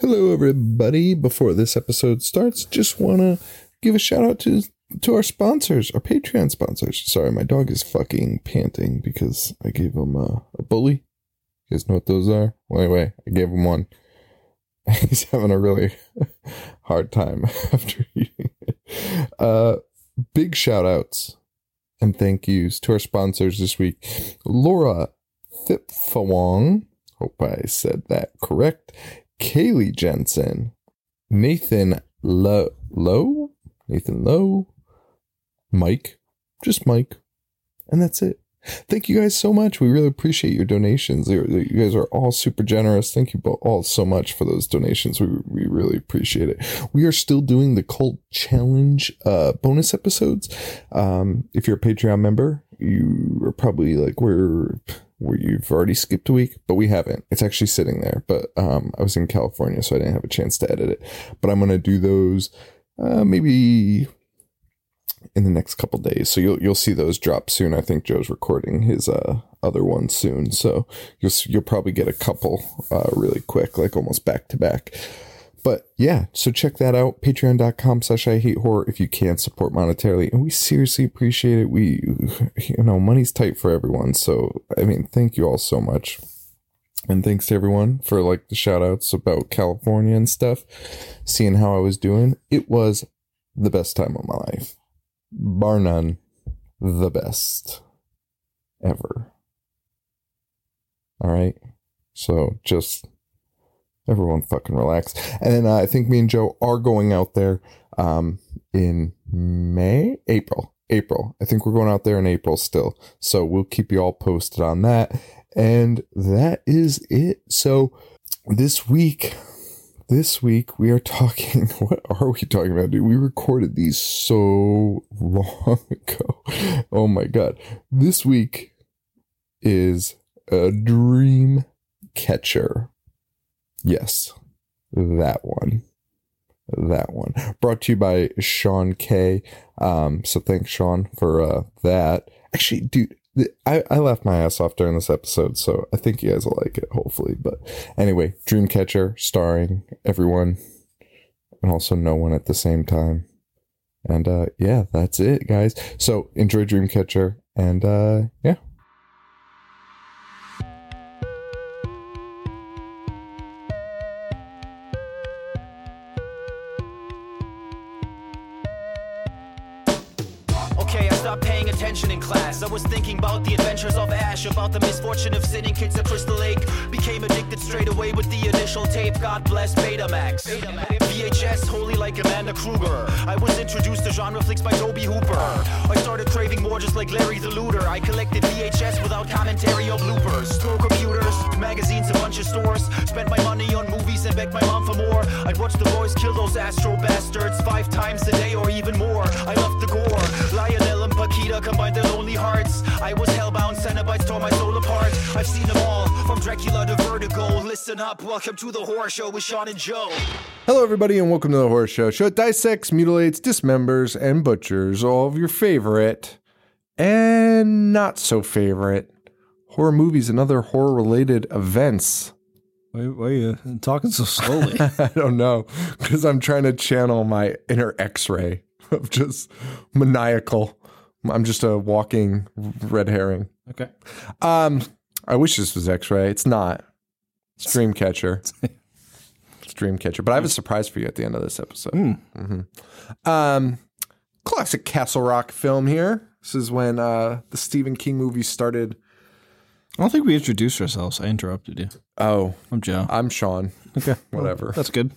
Hello, everybody. Before this episode starts, just want to give a shout out to to our sponsors, our Patreon sponsors. Sorry, my dog is fucking panting because I gave him a, a bully. You guys know what those are? Well, anyway, I gave him one. He's having a really hard time after eating it. Uh, big shout outs and thank yous to our sponsors this week Laura Thipfawong. Hope I said that correct. Kaylee Jensen, Nathan Low, Low, Nathan Lowe, Mike, just Mike, and that's it. Thank you guys so much. We really appreciate your donations. You guys are all super generous. Thank you all so much for those donations. We, we really appreciate it. We are still doing the cult challenge uh, bonus episodes. Um, if you're a Patreon member, you are probably like, we're you've already skipped a week, but we haven't. It's actually sitting there. But um, I was in California, so I didn't have a chance to edit it. But I'm gonna do those uh, maybe in the next couple days. So you'll you'll see those drop soon. I think Joe's recording his uh, other one soon, so you'll you'll probably get a couple uh, really quick, like almost back to back. But yeah, so check that out. Patreon.com slash I hate horror if you can support monetarily. And we seriously appreciate it. We, you know, money's tight for everyone. So, I mean, thank you all so much. And thanks to everyone for like the shout outs about California and stuff, seeing how I was doing. It was the best time of my life. Bar none, the best ever. All right. So just everyone fucking relax. And then uh, I think me and Joe are going out there um, in May, April, April. I think we're going out there in April still. So we'll keep you all posted on that. And that is it. So this week, this week we are talking. What are we talking about, dude? We recorded these so long ago. Oh my god! This week is a dream catcher Yes, that one. That one. Brought to you by Sean K. Um, so thanks, Sean, for uh, that. Actually, dude, I, I laughed my ass off during this episode, so I think you guys will like it, hopefully. But anyway, Dreamcatcher, starring everyone and also no one at the same time. And uh, yeah, that's it, guys. So enjoy Dreamcatcher, and uh, yeah, was thinking about the adventures of Ash, about the misfortune of sitting kids at Crystal Lake. Became addicted straight away with the initial tape. God bless Betamax. Betamax. VHS, holy like Amanda Kruger. I was introduced to genre flicks by Tobe Hooper. I started craving more just like Larry the Looter. I collected VHS without commentary or bloopers. Store computers, magazines, a bunch of stores. Spent my money on movies and begged my mom for more. I'd watch the boys kill those astro bastards five times a day or even more. I loved the gore. Lionel and Paquita combined their lonely hearts. I was hellbound, Cenobites tore my soul apart. I've seen them all, from Dracula to Vertigo. Listen up, welcome to the horror show with Sean and Joe. Hello, everybody, and welcome to the horror show. Show dissects, mutilates, dismembers, and butchers all of your favorite and not so favorite horror movies and other horror related events. Why, why, are you talking so slowly? I don't know, because I'm trying to channel my inner x ray of just maniacal I'm just a walking red herring. Okay. Um, I wish this was X-ray. It's not. It's Dreamcatcher. it's Dreamcatcher. But I have a surprise for you at the end of this episode. Mm. Mm-hmm. Um, classic Castle Rock film here. This is when uh, the Stephen King movie started. I don't think we introduced ourselves. I interrupted you. Oh, I'm Joe. I'm Sean. Okay, whatever. Well, that's good.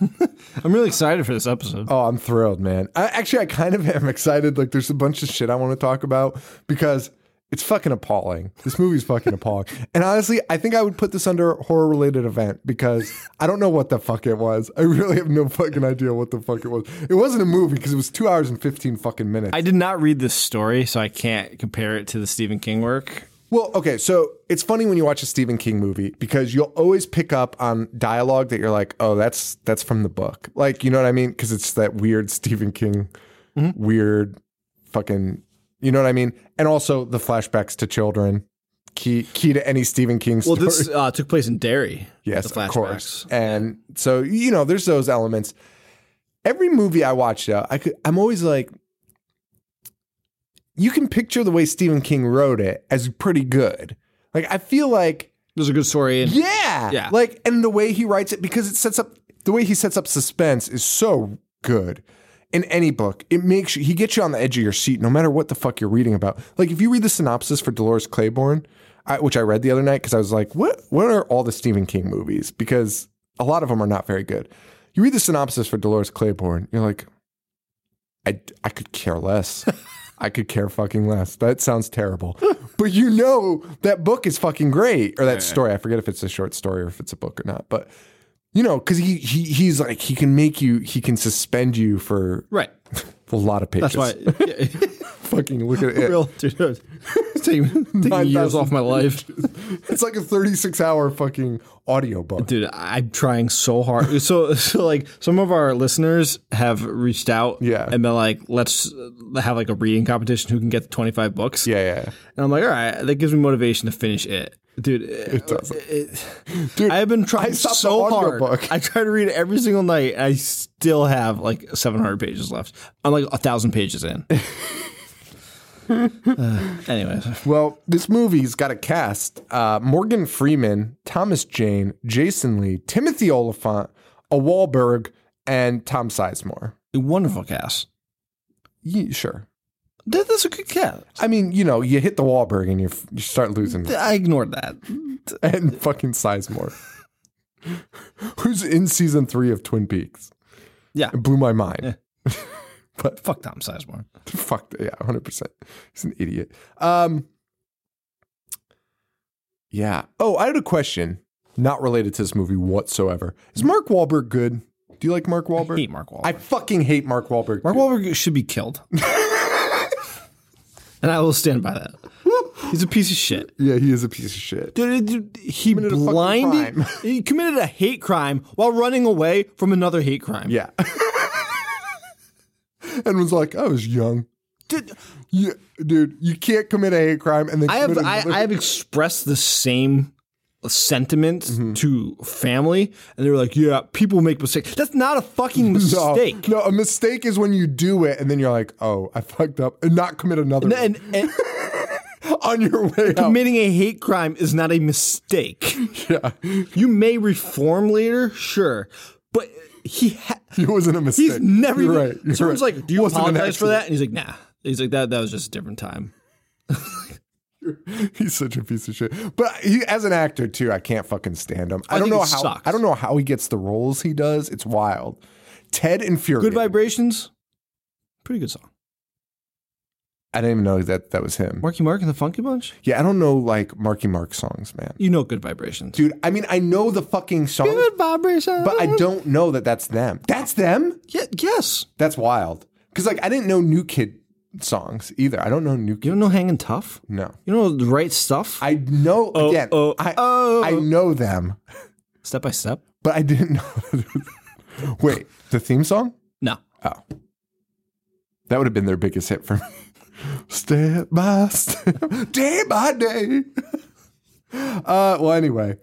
I'm really excited for this episode. Oh, I'm thrilled, man. I, actually, I kind of am excited. Like, there's a bunch of shit I want to talk about because it's fucking appalling. This movie's fucking appalling. And honestly, I think I would put this under horror related event because I don't know what the fuck it was. I really have no fucking idea what the fuck it was. It wasn't a movie because it was two hours and 15 fucking minutes. I did not read this story, so I can't compare it to the Stephen King work. Well, okay, so it's funny when you watch a Stephen King movie because you'll always pick up on dialogue that you're like, "Oh, that's that's from the book." Like, you know what I mean? Because it's that weird Stephen King, mm-hmm. weird, fucking, you know what I mean? And also the flashbacks to children, key key to any Stephen King Well, story. this uh, took place in Derry. Yes, of course. And so you know, there's those elements. Every movie I watched, though, I could. I'm always like, you can picture the way Stephen King wrote it as pretty good. Like I feel like, There's a good story. In, yeah, Yeah. Like, and the way he writes it because it sets up the way he sets up suspense is so good. In any book, it makes you, he gets you on the edge of your seat no matter what the fuck you're reading about. Like if you read the synopsis for Dolores Claiborne, I, which I read the other night because I was like, what what are all the Stephen King movies? Because a lot of them are not very good. You read the synopsis for Dolores Claiborne, you're like, I, I could care less. I could care fucking less. That sounds terrible. but you know that book is fucking great. Or that story. I forget if it's a short story or if it's a book or not. But you know, because he, he he's like he can make you he can suspend you for Right. a lot of pages. That's why. Yeah, fucking look at it. real, dude. It's taking, taking years 9,000 off my life. It's like a 36 hour fucking audio book. Dude, I'm trying so hard. So, so like some of our listeners have reached out, Yeah. and been like, "Let's have like a reading competition. Who can get the 25 books?" Yeah, yeah. And I'm like, "All right, that gives me motivation to finish it." Dude, it doesn't. Dude, I have been trying so hard. audiobook. I try to read every single night. And I still have like 700 pages left. I'm like a thousand pages in. uh, anyways, Well, this movie's got a cast: uh, Morgan Freeman, Thomas Jane, Jason Lee, Timothy Olyphant, a Wahlberg, and Tom Sizemore. a wonderful cast. Ye- sure. That, that's a good cast. I mean, you know, you hit the Wahlberg and you you start losing. I ignored that. and fucking Sizemore, who's in season three of Twin Peaks. Yeah, It blew my mind. Fuck Tom Sizemore. Fuck yeah, hundred percent. He's an idiot. Um, yeah. Oh, I had a question, not related to this movie whatsoever. Is Mark Wahlberg good? Do you like Mark Wahlberg? hate Mark Wahlberg. I fucking hate Mark Wahlberg. Mark Wahlberg should be killed. and I will stand by that. He's a piece of shit. yeah, he is a piece of shit. Dude, dude, he fucking blinded. He committed a hate crime while running away from another hate crime. Yeah. And was like, I was young. Dude, Yeah, dude, you can't commit a hate crime and then I have I, I have expressed the same sentiment Mm-hmm. to family, and they were like, "Yeah, people make mistakes. That's not a fucking mistake." No, a mistake is when you do it and then you're like, oh, I fucked up and not commit another And, one and on your way out. committing a hate crime is not a mistake. Yeah, You may reform later, sure, but he ha- it wasn't a mistake. he's never You're even. right. You're someone's right. like, "Do you Wasn't apologize for that?" And he's like, "Nah." He's like, "That that was just a different time." He's such a piece of shit. But he, as an actor too, I can't fucking stand him. I, I don't know how. sucks. I don't know how he gets the roles he does. It's wild. Ted and Fury. Good vibrations, pretty good song. I didn't even know that that was him. Marky Mark and the Funky Bunch. Yeah, I don't know like Marky Mark songs, man. You know, good vibrations. Dude, I mean, I know the fucking songs, Good vibrations. but I don't know that that's them. That's them. Yeah, yes. That's wild. Because like I didn't know New Kid songs either. I don't know New Kid. You don't know Hanging Tough? No, You know the right stuff? I know oh, again. oh, I oh. I know them, step by step? but I didn't know. Wait, the theme song? No. Oh, that would have been their biggest hit for me. Step by step, day by day. Uh, well, anyway,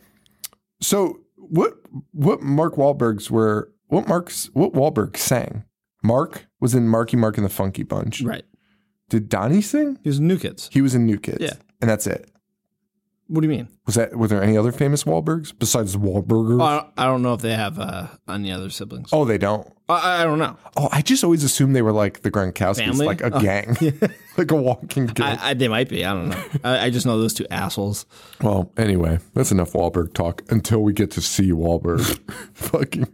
so what? What Mark Wahlberg's were? What Mark's? What Wahlberg sang? Mark was in Marky Mark and the Funky Bunch. Right. Did Donnie sing? He was New Kids. He was in New Kids. Yeah. and that's it. What do you mean? Was that? Were there any other famous Wahlbergs besides Wahlburgers? Oh, I don't- I don't know if they have uh, any other siblings. oh, they don't. I, I don't know. Oh, I just always assumed they were like the Gronkowskis, Family? like a Oh. gang, like a walking gang. I, I, they might be. I don't know. I, I just know those two assholes. Well, anyway, that's enough Wahlberg talk until we get to see Wahlberg. Fucking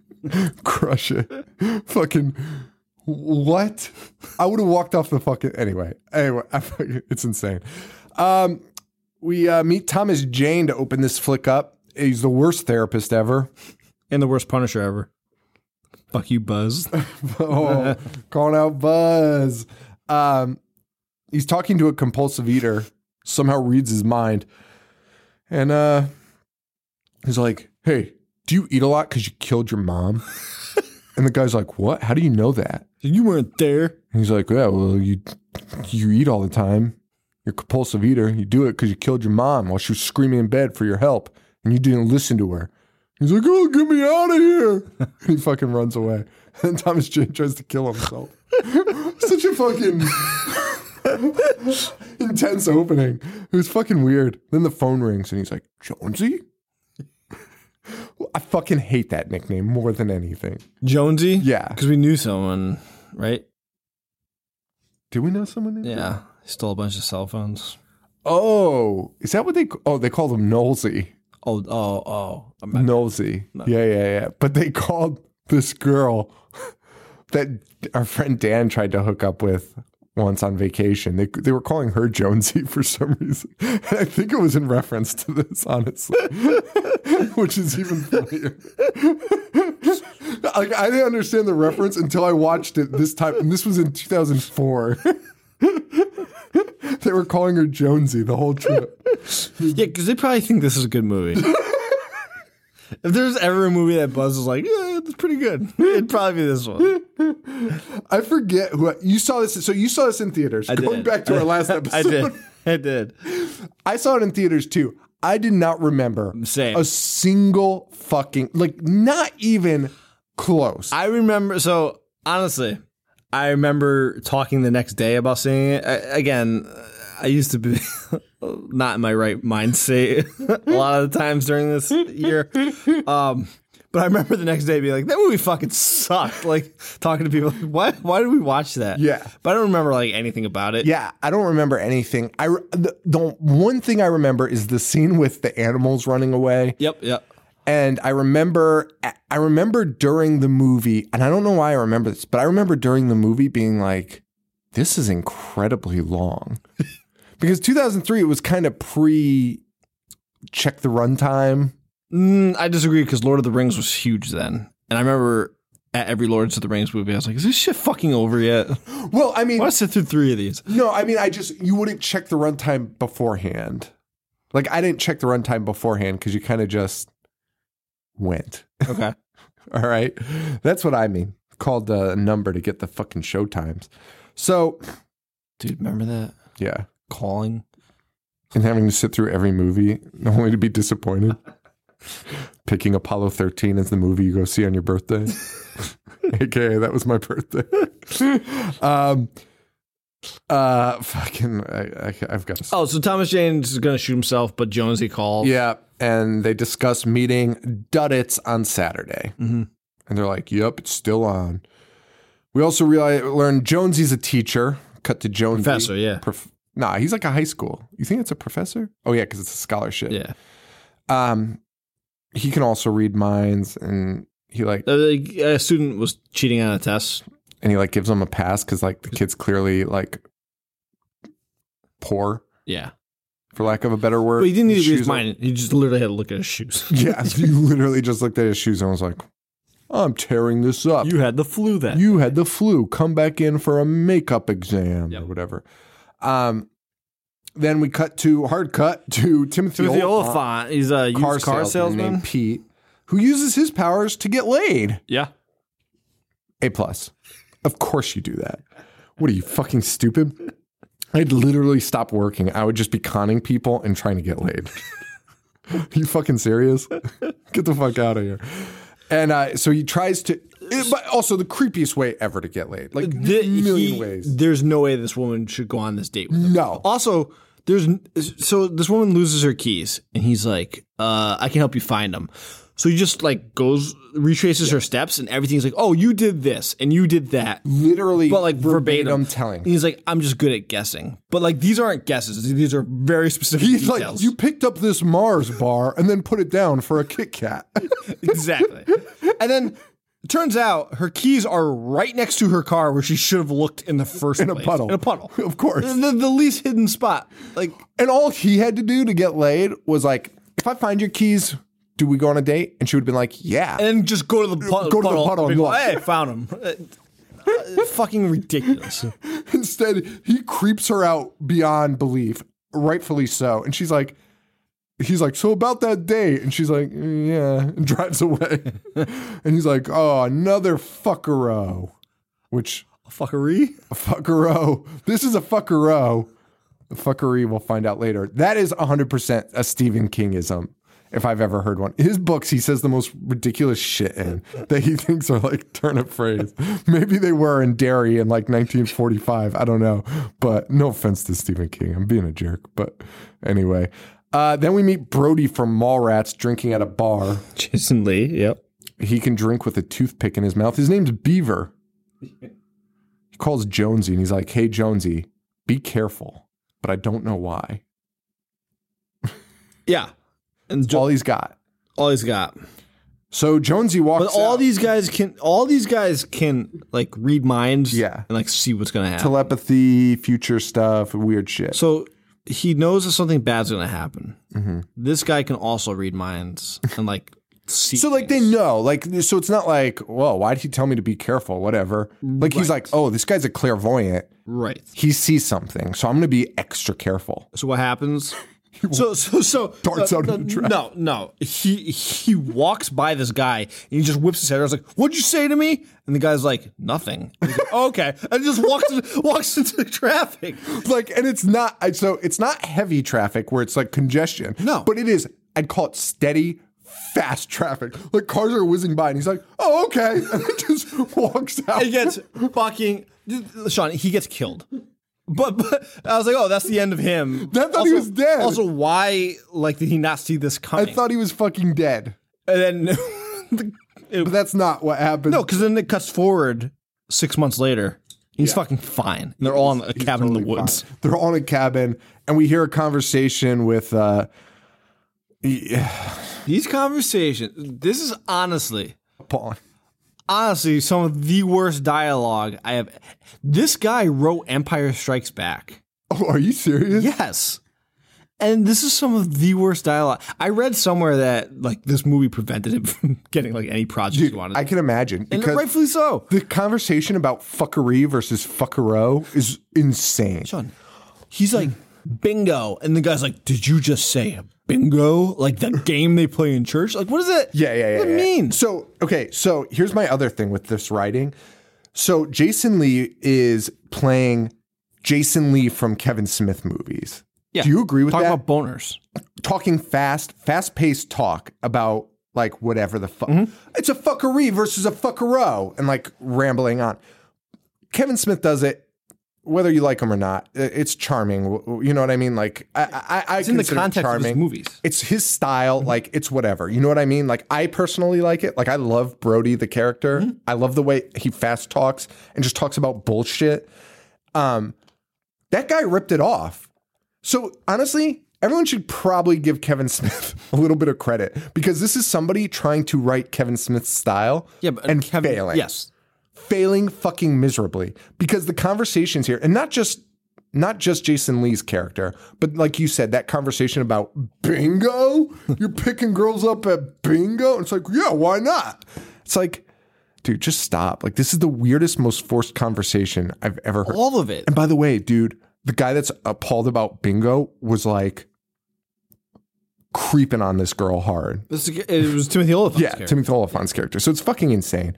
crush it. Fucking what? I would have walked off the fucking anyway. Anyway, I fucking, it's insane. Um, we uh, meet Thomas Jane to open this flick up. He's the worst therapist ever. And the worst Punisher ever. Fuck you, Buzz. oh, calling out Buzz. Um, he's talking to a compulsive eater. Somehow reads his mind, and uh, he's like, "Hey, do you eat a lot because you killed your mom?" and the guy's like, "What? How do you know that?" you weren't there. And he's like, "Yeah, well, you you eat all the time. You're a compulsive eater. You do it because you killed your mom while she was screaming in bed for your help, and you didn't listen to her. He's like, "Oh, get me out of here!" and he fucking runs away. And Thomas Jane tries to kill himself. Such a fucking intense opening. It was fucking weird. Then the phone rings, and he's like, "Jonesy." I fucking hate that nickname more than anything. Jonesy. Yeah. because we knew someone, right? Did we know someone? Yeah, stole a bunch of cell phones. Oh, is that what they? Oh, they called him Nolsey. Oh, oh, oh. I'm- Nosy. Yeah, yeah, yeah. But they called this girl that our friend Dan tried to hook up with once on vacation. They they were calling her Jonesy for some reason. And I think it was in reference to this, honestly. Which is even funnier. like I didn't understand the reference until I watched it this time. And this was in 2004. they were calling her Jonesy the whole trip. Yeah, because they probably think this is a good movie. if there's ever a movie that Buzz is like, yeah, it's pretty good, it'd probably be this one. I forget who you saw this. So you saw this in theaters. I Going did. back to our last episode, I did. I did. I saw it in theaters too. I did not remember Same. a single fucking like not even close. I remember. So honestly, I remember talking the next day about seeing it. I, again, I used to be not in my right mind state a lot of the times during this year. Um, but I remember the next day being like, "That movie fucking sucked." Like talking to people, like, "Why? Why did we watch that?" Yeah. but I don't remember like anything about it. yeah, I don't remember anything. I the, the one thing I remember is the scene with the animals running away. Yep. Yep. And I remember, I remember during the movie, and I don't know why I remember this, but I remember during the movie being like, "This is incredibly long," because 2003 it was kind of pre check the runtime. Mm, I disagree because Lord of the Rings was huge then, and I remember at every Lord of the Rings movie, I was like, "Is this shit fucking over yet?" Well, I mean, to sit through three of these. no, I mean, I just you wouldn't check the runtime beforehand. Like I didn't check the runtime beforehand because you kind of just went. Okay. All right. That's what I mean. Called the number to get the fucking show times. So, Dude, remember that yeah. calling? And having to sit through every movie only to be disappointed. Picking Apollo 13 as the movie you go see on your birthday. AKA, that was my birthday. um, uh, fucking, I, I, I've got to. Oh, so Thomas Jane's is gonna shoot himself, but Jonesy calls. Yeah. And they discuss meeting Duddits on Saturday. Mm-hmm. And they're like, yep, it's still on. We also realize, learn Jonesy's a teacher. Cut to Jonesy. Professor, yeah. Prof- nah, he's like a high school. You think it's a professor? Oh, yeah, because it's a scholarship. Yeah. Um, he can also read minds and he like, Uh, like, A student was cheating on a test. And he like gives him a pass because like the kid's clearly like poor, Yeah. for lack of a better word. But he didn't need to read his mind. He just literally had to look at his shoes. Yeah, he literally just looked at his shoes and was like, I'm tearing this up. you had the flu then. you had the flu. Come back in for a makeup exam Yep. or whatever. Um, then we cut to hard cut to Timothy, Timothy Olyphant, Olyphant. He's a used car, car, salesman, salesman. named Pete, who uses his powers to get laid. Yeah. A plus. Of course you do that. What are you fucking stupid? I'd literally stop working. I would just be conning people and trying to get laid. Are you fucking serious? Get the fuck out of here. And uh, so he tries to, but also the creepiest way ever to get laid. Like The- million he- ways. There's no way this woman should go on this date with him. No. Also, there's so this woman loses her keys, and he's like, uh, "I can help you find them." So he just like goes retraces her steps, and everything's like, "Oh, you did this, and you did that." Literally, But like verbatim, telling. And he's like, "I'm just good at guessing," but like these aren't guesses; these are very specific He's like, you picked up this Mars bar and then put it down for a Kit Kat. exactly. and then it turns out her keys are right next to her car, where she should have looked in the first In a puddle. In a puddle, Of course. the, the least hidden spot. Like And all he had to do to get laid was like, if I find your keys, do we go on a date? And she would have been like, yeah. and just go to the puddle. Go to the puddle and look. like, hey, found him. Uh, uh, fucking ridiculous. Instead, he creeps her out beyond belief, rightfully so. And she's like, he's like, so about that date. And she's like, yeah, and drives away. and he's like, oh, another fuckero. Which, A Fuckery. a fuckero. This is a fuckero. The fuckery. We'll find out later. That is 100% a Stephen Kingism. If I've ever heard one, his books, he says the most ridiculous shit in that he thinks are like turnip of phrase. Maybe they were in Derry in like 1945. I don't know, but no offense to Stephen King. I'm being a jerk, but anyway. Uh, then we meet Brodie from Mallrats drinking at a bar. Jason Lee. Yep. He can drink with a toothpick in his mouth. His name's Beaver. He calls Jonesy and he's like, "Hey Jonesy, be careful." But I don't know why. Yeah. And jo- all he's got. all he's got. So Jonesy walks. But all out. these guys can all these guys can like read minds Yeah. and like see what's gonna happen. telepathy, future stuff, weird shit. So he knows that something bad's gonna happen. Mm-hmm. This guy can also read minds and like see. So like they know, like so it's not like, whoa, why did he tell me to be careful? Whatever. Like he's like, oh, this guy's a clairvoyant. right. He sees something, so I'm gonna be extra careful. So what happens? So so so Darts uh, out of the trap. No, no. He he walks by this guy and he just whips his head. I was like, "What'd you say to me?" And the guy's like, "Nothing." He's like, "Oh, okay, and just walks walks into the traffic. Like, and it's not so it's not heavy traffic where it's like congestion. No. but it is. I'd call it steady. Fast traffic, like cars are whizzing by, and he's like, "Oh, okay," and then just walks out. He gets fucking Sean. He gets killed. But, but I was like, "Oh, that's the end of him." I thought he was dead. Also, why like did he not see this coming? I thought he was fucking dead, and then the, but that's not what happened. no, because then it cuts forward six months later. He's fucking fine. And they're all in a cabin in the woods. fine. They're all in a cabin, and we hear a conversation with. uh yeah, These conversations, this is honestly, Paul. Honestly, some of the worst dialogue I have. This guy wrote Empire Strikes Back. Oh, are you serious? Yes. And this is some of the worst dialogue. I read somewhere that like this movie prevented him from getting like any project he wanted. I can imagine and rightfully so. the conversation about fuckery versus fuckero is insane. Sean, he's like, bingo. And the guy's like, did you just say bingo? Like that game they play in church? Like, what does it, Yeah, yeah, yeah. what does it yeah. mean? So, okay, so here's my other thing with this writing. So, Jason Lee is playing Jason Lee from Kevin Smith movies. Yeah. Do you agree with Talk that? about boners. Talking fast, fast paced talk about like whatever the fuck. Mm-hmm. It's a fuckery versus a fuckero and like rambling on. Kevin Smith does it. Whether you like him or not, it's charming. You know what I mean? Like I, I, I It's in the context of his charming. movies. It's his style. Like it's whatever. You know what I mean? Like I personally like it. Like I love Brodie the character. I love the way he fast talks and just talks about bullshit. Um, that guy ripped it off. So honestly, everyone should probably give Kevin Smith a little bit of credit because this is somebody trying to write Kevin Smith's style Yeah, but and Kevin, failing Yes. Failing fucking miserably because the conversations here and not just not just Jason Lee's character, but like you said, that conversation about bingo, you're picking girls up at bingo. It's like, yeah, why not? It's like, dude, just stop. Like, this is the weirdest, most forced conversation I've ever heard. All of it. And by the way, dude, the guy that's appalled about bingo was like creeping on this girl hard. This it was Timothy Olyphant's Yeah, character. Timothy Olyphant's character. So it's fucking insane.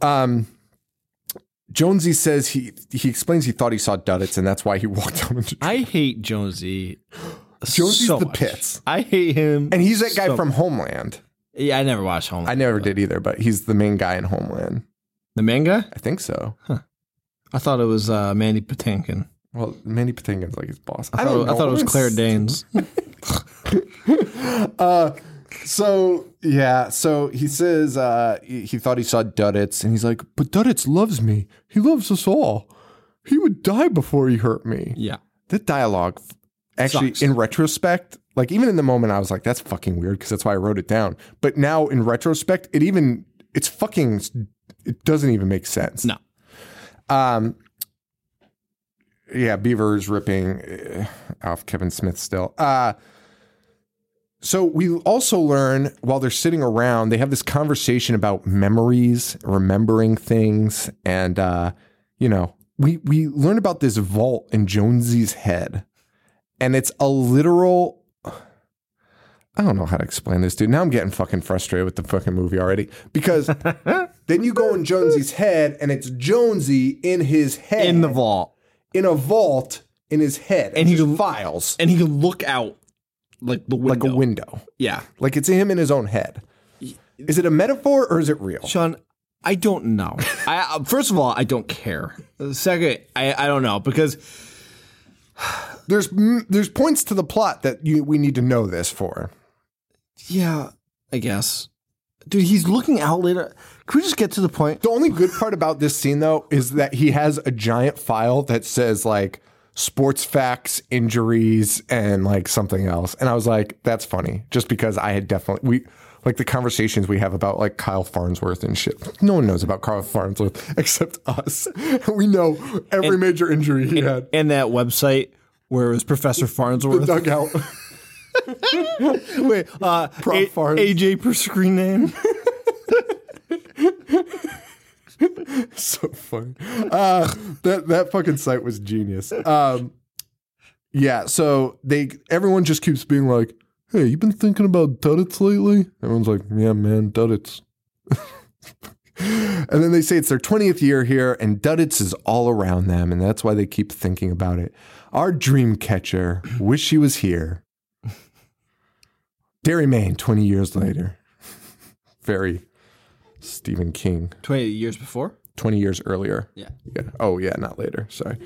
Um, Jonesy says he he explains he thought he saw Duddits and that's why he walked out into. I hate Jonesy. Jonesy's so the much. pits. I hate him. And he's that guy so- from Homeland. Yeah, I never watched Homeland. I never did either, but he's the main guy in Homeland. the manga. I think so. Huh. I thought it was uh, Mandy Patinkin. Well, Mandy Patinkin's like his boss. I, I, thought. I thought it was Claire Danes. So yeah, so he says uh, he, he thought he saw Duddits, and he's like, "But Duddits loves me. He loves us all. He would die before he hurt me." yeah. That dialogue, actually, Sucks. in retrospect, like even in the moment, I was like, "That's fucking weird," because that's why I wrote it down. But now, in retrospect, it even it's fucking it doesn't even make sense. No. Um. Yeah, Beaver is ripping uh, off Kevin Smith still. Uh so we also learn while they're sitting around, they have this conversation about memories, remembering things, and uh, you know, we we learn about this vault in Jonesy's head, and it's a literal. I don't know how to explain this, dude. Now I'm getting fucking frustrated with the fucking movie already because then you go in Jonesy's head, and it's Jonesy in his head In the vault. in a vault in his head, and he files and he can look out like the window. like a window, Yeah, like it's him in his own head. Is it a metaphor or is it real? Sean. I don't know. I uh, first of all, I don't care. Second, I, I don't know because There's mm, there's points to the plot that you we need to know this for. yeah, I guess, dude, he's looking out later. Can we just get to the point? The only good part about this scene though is that he has a giant file that says like sports facts, injuries, and like something else. And I was like, that's funny. Just because I had definitely we like the conversations we have about like Kyle Farnsworth and shit. No one knows about Kyle Farnsworth except us. we know every major injury he had. And that website where it was Professor Farnsworth. Dugout. Wait, uh. A- Farns. AJ per screen name. so funny. Uh, that that fucking site was genius. Um, yeah. So they everyone just keeps being like, "Hey, you've been thinking about Duddits lately?" Everyone's like, "Yeah, man, Duddits." and then they say it's their 20th year here, and Duddits is all around them, and that's why they keep thinking about it. Our dream catcher, wish he was here. Derry, Maine, 20 years later. Very Stephen King. Twenty years before. 20 years earlier. Yeah. Yeah. Oh, yeah, not later. Sorry.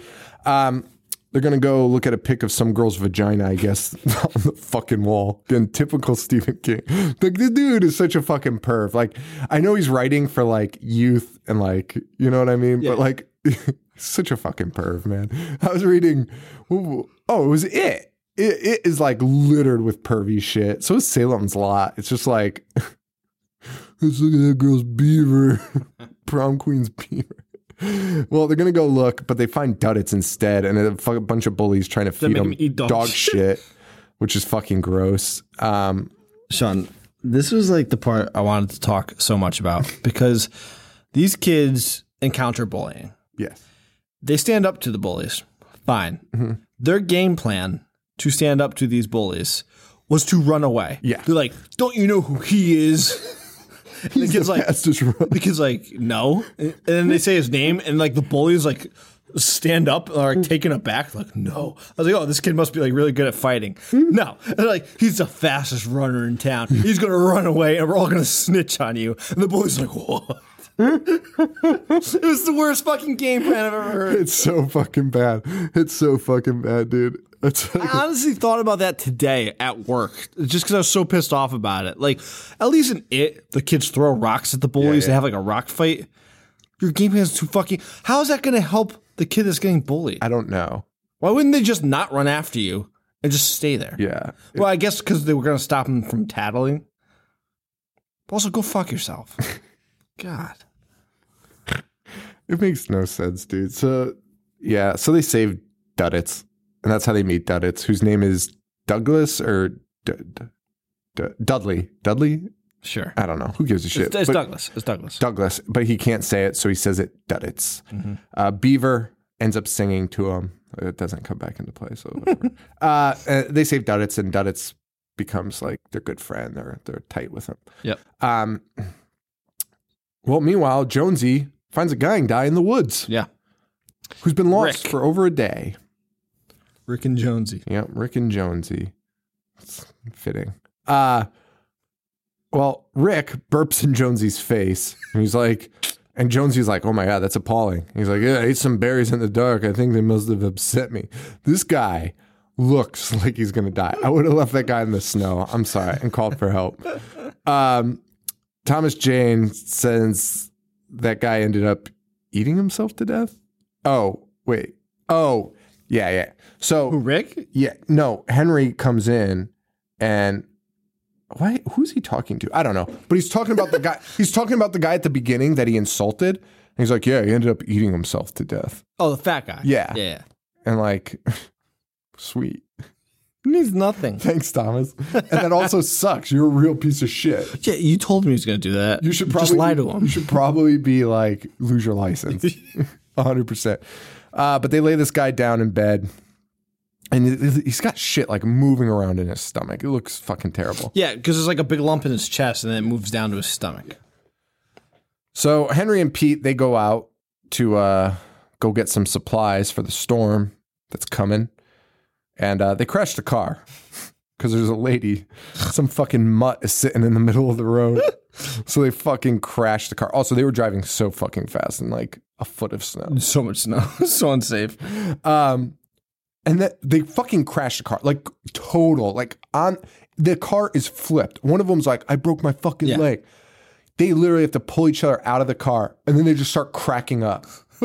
Um, they're going to go look at a pic of some girl's vagina, I guess, on the fucking wall. Again, typical Stephen King. Like, the dude is such a fucking perv. Like, I know he's writing for like youth and like, you know what I mean? But like, such a fucking perv, man. I was reading, oh, it was it. It, it is like littered with pervy shit. So is Salem's Lot. It's just like, let's look at that girl's beaver. Prom queen's beaver. Well, they're gonna go look, but they find Duddits instead, and a fu- bunch of bullies trying to feed make them him eat dog dog shit. shit, which is fucking gross. Um, Sean, this was like the part I wanted to talk so much about because these kids encounter bullying. yes, They stand up to the bullies. Fine. Mm-hmm. Their game plan to stand up to these bullies was to run away. Yeah. They're like, don't you know who he is? And the he's kid's the like, fastest runner. the kid's like, no. And then they say his name, and like the bullies like stand up or like taken aback, like, no. I was like, oh, this kid must be like really good at fighting. No. And they're like, he's the fastest runner in town. He's gonna run away and we're all gonna snitch on you. And the bully's like, what? It was the worst fucking game plan I've ever heard. It's so fucking bad. It's so fucking bad, dude. It's I honestly thought about that today at work, just because I was so pissed off about it. Like, at least in it, the kids throw rocks at the bullies. yeah. They have like a rock fight. Your game plan is too fucking. How is that going to help the kid that's getting bullied? I don't know. Why wouldn't they just not run after you and just stay there? Yeah, Well, I guess because they were going to stop him from tattling. But also, go fuck yourself. God. It makes no sense, dude. So yeah, so they save Duddits, and that's how they meet Duddits, whose name is Douglas or D- D- Dudley. Dudley. Sure. I don't know. Who gives a shit? It's, it's Douglas. It's Douglas. Douglas, but he can't say it, so he says it Duddits. Uh, Beaver ends up singing to him. It doesn't come back into play, so uh, they save Duddits, and Duddits becomes like their good friend. They're they're tight with him. Yep. Um, well, meanwhile, Jonesy finds a guy and die in the woods Yeah. who's been lost Rick. for over a day. Rick and Jonesy. Yeah, Rick and Jonesy. It's fitting. Uh well, Rick burps in Jonesy's face. And he's like, and Jonesy's like, oh my God, that's appalling. He's like, yeah, I ate some berries in the dark. I think they must have upset me. This guy looks like he's gonna die. I would have left that guy in the snow. I'm sorry, and called for help. Um Thomas Jane says that guy ended up eating himself to death. Oh, wait. Oh, yeah, yeah. So Who, Rick? yeah, no. Henry comes in and why? Who's he talking to? I don't know. But he's talking about the guy. He's talking about the guy at the beginning that he insulted. And he's like, yeah, he ended up eating himself to death. Oh, the fat guy. Yeah. Yeah. And like, sweet. Means nothing. Thanks, Thomas. And that also sucks. You're a real piece of shit. Yeah, you told him he was going to do that. You should probably just lie to him. You should probably be like lose your license, hundred percent. Uh, but they lay this guy down in bed, and he- he's got shit like moving around in his stomach. It looks fucking terrible. Yeah, because there's like a big lump in his chest, and then it moves down to his stomach. So Henry and Pete they go out to uh, go get some supplies for the storm that's coming. And uh, they crashed the car because there's a lady, some fucking mutt is sitting in the middle of the road. so they fucking crashed the car. Also, they were driving so fucking fast in like a foot of snow. So much snow. so unsafe. Um, and that they fucking crashed the car, like total, like on the car is flipped. One of them's like, I broke my fucking Yeah. leg. They literally have to pull each other out of the car, and then they just start cracking up.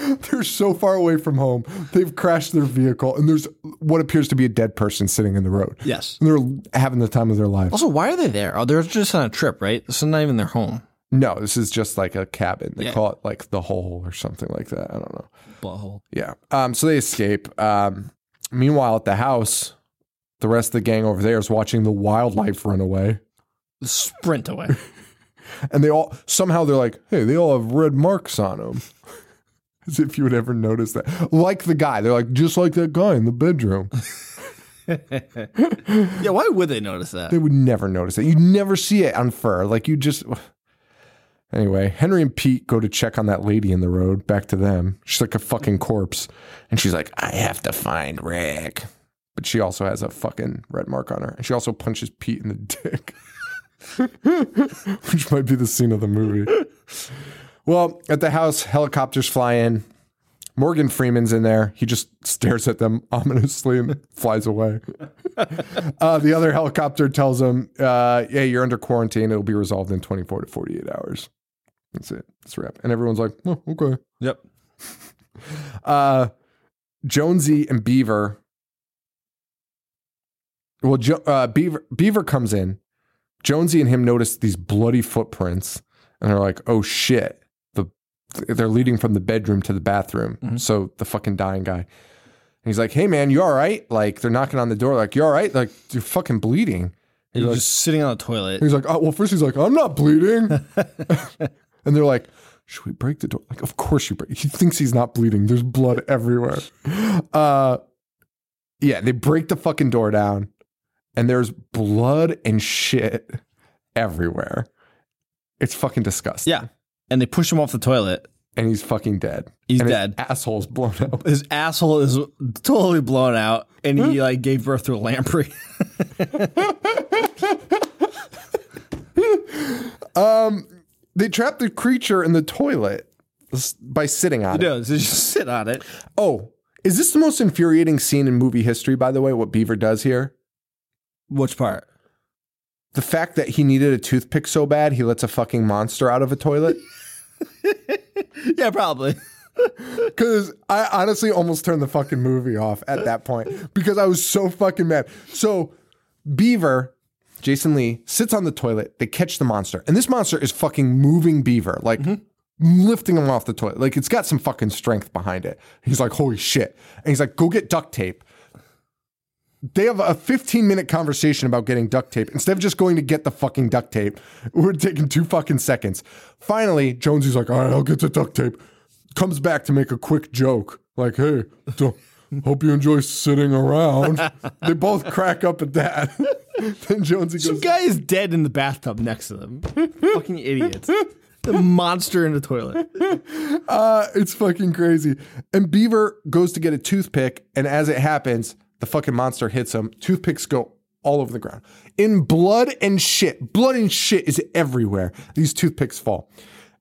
They're so far away from home. They've crashed their vehicle, and there's what appears to be a dead person sitting in the road. Yes. And they're having the time of their lives. Also, why are they there? Oh, they're just on a trip, right? This is not even their home. No, this is just like a cabin. They Yeah. call it like the hole or something like that. I don't know. Butthole. Yeah. Um, so they escape. Um, meanwhile, at the house, the rest of the gang over there is watching the wildlife run away. Sprint away. And they all, somehow they're like, hey, they all have red marks on them. As if you would ever notice that. Like the guy. They're like, just like that guy in the bedroom. yeah, why would they notice that? They would never notice it. You'd never see it on fur. Like you just. Anyway, Henry and Pete go to check on that lady in the road. Back to them. She's like a fucking corpse, and she's like, "I have to find Rick." But she also has a fucking red mark on her, and she also punches Pete in the dick, which might be the scene of the movie. Well, at the house, helicopters fly in. Morgan Freeman's in there. He just stares at them ominously and flies away. Uh, the other helicopter tells him, uh, "Yeah, you're under quarantine. It'll be resolved in 24 to 48 hours." That's it. That's a wrap. And everyone's like, "Oh, okay." Yep. Uh, Jonesy and Beaver. Well, jo- uh, Beaver Beaver comes in. Jonesy and him notice these bloody footprints, and they're like, "Oh shit!" The they're leading from the bedroom to the bathroom. So the fucking dying guy. And he's like, "Hey man, you all right?" Like they're knocking on the door, like, "You all right?" Like you're fucking bleeding. You're like- just sitting on the toilet. He's like, oh, well, first he's like, I'm not bleeding. and they're like, should we break the door? Like, of course you break. He thinks he's not bleeding. There's blood everywhere. Uh, yeah, they break the fucking door down and there's blood and shit everywhere. It's fucking disgusting. Yeah. And they push him off the toilet. And he's fucking dead. He's and his dead. asshole's blown out. His asshole is totally blown out, and he like gave birth to a lamprey. Um, they trap the creature in the toilet by sitting on it. does. Just sit on it. Oh, is this the most infuriating scene in movie history, by the way, what Beaver does here? Which part? The fact that he needed a toothpick so bad, he lets a fucking monster out of a toilet. Yeah, probably. Because I honestly almost turned the fucking movie off at that point because I was so fucking mad. So, Beaver, Jason Lee, sits on the toilet. They catch the monster. And this monster is fucking moving Beaver, like mm-hmm. lifting him off the toilet. Like it's got some fucking strength behind it. He's like, holy shit. And he's like, go get duct tape. They have a 15 minute conversation about getting duct tape. Instead of just going to get the fucking duct tape, we're taking two fucking seconds. Finally, Jonesy's like, all right, I'll get the duct tape. Comes back to make a quick joke. Like, hey, don't, hope you enjoy sitting around. they both crack up at that. then Jonesy Some goes, guy is dead in the bathtub next to them. Fucking idiots. The monster in the toilet. uh, it's fucking crazy. And Beaver goes to get a toothpick, and as it happens, the fucking monster hits him. Toothpicks go all over the ground. In blood and shit. Blood and shit is everywhere. These toothpicks fall.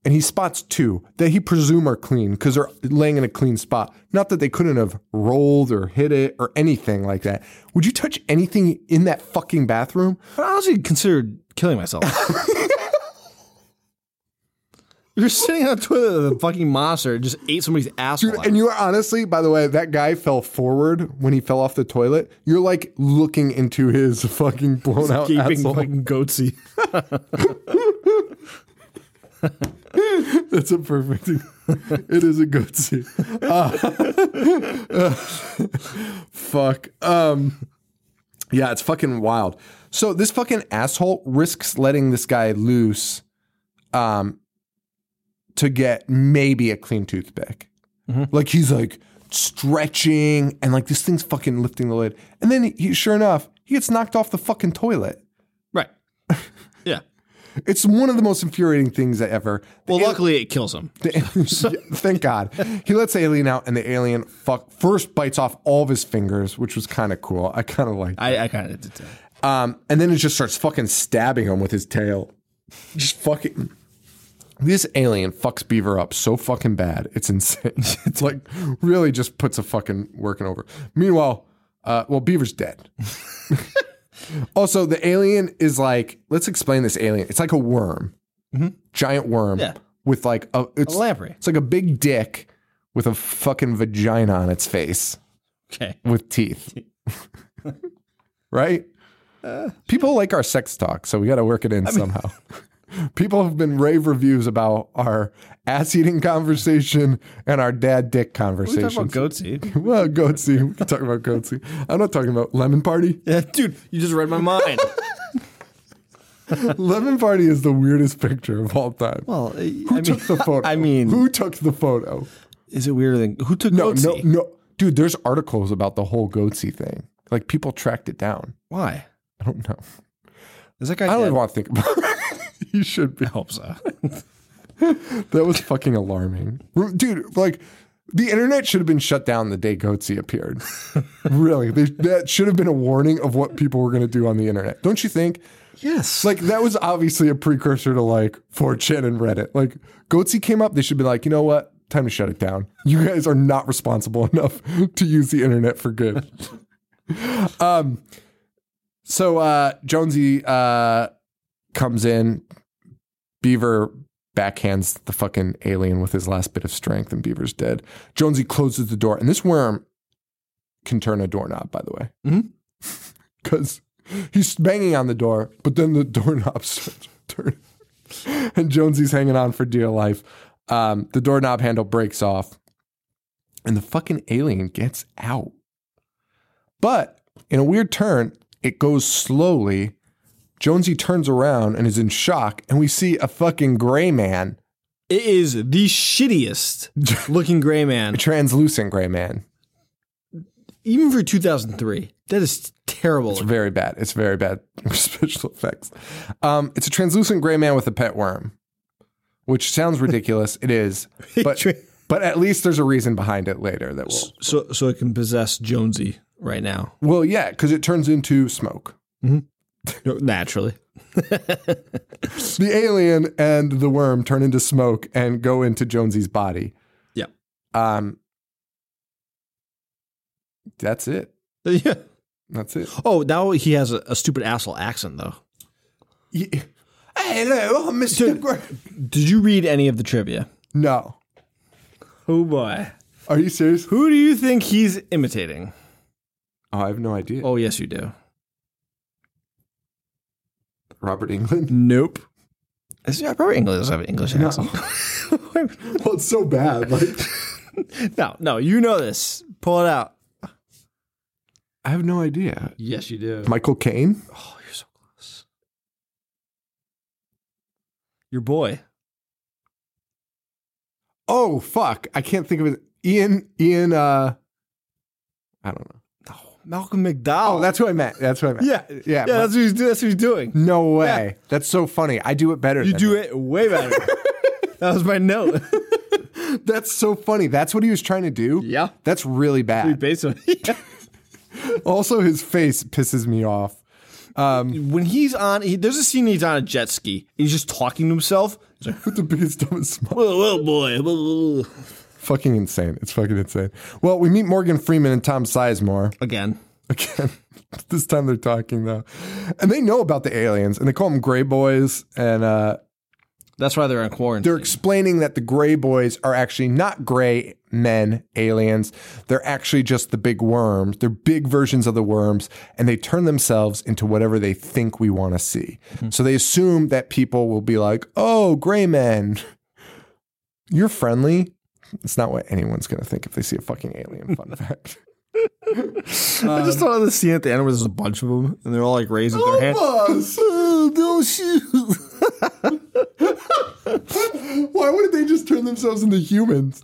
And he spots two that he presume are clean because they're laying in a clean spot. Not that they couldn't have rolled or hit it or anything like that. Would you touch anything in that fucking bathroom? I honestly considered killing myself. You're sitting on the toilet with a fucking monster just ate somebody's asshole. Dude, out. and you are honestly, by the way, that guy fell forward when he fell off the toilet. You're like looking into his fucking blown out gaping asshole. fucking goatse. That's a perfect. it is a good scene. Uh, uh, fuck. Um. Yeah, it's fucking wild. So this fucking asshole risks letting this guy loose, um, to get maybe a clean toothpick. Like he's like stretching and like this thing's fucking lifting the lid, and then he, sure enough, he gets knocked off the fucking toilet. right. Yeah. It's one of the most infuriating things ever. The Well, al- luckily it kills him. Thank God. He lets the alien out, and the alien fuck first bites off all of his fingers, which was kind of cool. I kind of like. I, I kind of did too. Um, and then it just starts fucking stabbing him with his tail. Just fucking. This alien fucks Beaver up so fucking bad. It's insane. It's like really just puts a fucking working over. Meanwhile, uh, well, Beaver's dead. also, the alien is like, let's explain this alien. It's like a worm, giant worm Yeah. with like a, it's, A lamprey. it's like a big dick with a fucking vagina on its face Okay. with teeth. right? People like our sex talk, so we got to work it in somehow. People have been rave reviews about our ass eating conversation and our dad dick We talk conversation. about goatse. well, goatse. We can talk about goatse. I'm not talking about lemon party. Yeah, dude, you just read my mind. lemon party is the weirdest picture of all time. well, I Who mean, took the photo? I mean, who took the photo? is it weirder than who took No, goatse? no, no. Dude, there's articles about the whole goatse thing. Like people tracked it down. Why? I don't know. Is that guy? I don't dead? even want to think about it. you should be. I hope so. That was fucking alarming. Dude, like, the internet should have been shut down the day Goatse appeared. really. They, that should have been a warning of what people were going to do on the internet. Don't you think? yes. Like, that was obviously a precursor to, like, 4chan and Reddit. Like, Goatse came up, they should be like, you know what? Time to shut it down. You guys are not responsible enough to use the internet for good. um, so uh, Jonesy uh, comes in. Beaver backhands the fucking alien with his last bit of strength, and Beaver's dead. Jonesy closes the door, and this worm can turn a doorknob, by the way, because he's banging on the door, but then the doorknob starts turning, and Jonesy's hanging on for dear life. Um, the doorknob handle breaks off, and the fucking alien gets out. But in a weird turn, it goes slowly. Jonesy turns around and is in shock, and we see a fucking gray man, it is the shittiest looking gray man, a translucent gray man. even for 2003. That is terrible. It's very bad. It's very bad special effects. Um, it's a translucent gray man with a pet worm, which sounds ridiculous. it is, but but at least there's a reason behind it later that will. so so it can possess Jonesy right now. Well, yeah, because it turns into smoke. No, Naturally. The alien and the worm turn into smoke and go into Jonesy's body. Yeah. Um, that's it. Yeah. That's it. Oh, now he has a, a stupid asshole accent though. Hey, hello, Mr. Gray. Did you read any of the trivia? No. Oh boy. Are you serious? Who do you think he's imitating? Oh, I have no idea. Oh, yes, you do. Robert Englund. Nope. Is, yeah, probably English doesn't have an English accent. Well, it's so bad. Like, no, no, you know this. Pull it out. I have no idea. Yes, you do. Michael Caine. Oh, you're so close. Your boy. Oh fuck! I can't think of it. Ian. Ian. Uh, I don't know. Malcolm McDowell. Oh, that's who I meant. That's who I meant. yeah, yeah. yeah. That's what he's doing. That's what he's doing. no way. That's so funny. I do it better. You do it way better. that was my note. That's so funny. That's what he was trying to do. Yeah. That's really bad. Based on Also, his face pisses me off. Um, when he's on, he, there's a scene he's on a jet ski. He's just talking to himself. He's like, With the biggest dumbest smile. "Well, well, boy." Fucking insane. It's fucking insane. Well, we meet Morgan Freeman and Tom Sizemore Again, again. this time they're talking though, and they know about the aliens, and they call them Gray Boys, and uh, that's why they're in quarantine. they're explaining that the Gray Boys are actually not gray men aliens. They're actually just the big worms. They're big versions of the worms, and they turn themselves into whatever they think we want to see. So they assume that people will be like, "Oh, gray men, you're friendly." It's not what anyone's going to think if they see a fucking alien. Fun fact. I just thought of the scene at the end where there's a bunch of them and they're all like raising their hands. Oh, no shoot. Why wouldn't they just turn themselves into humans?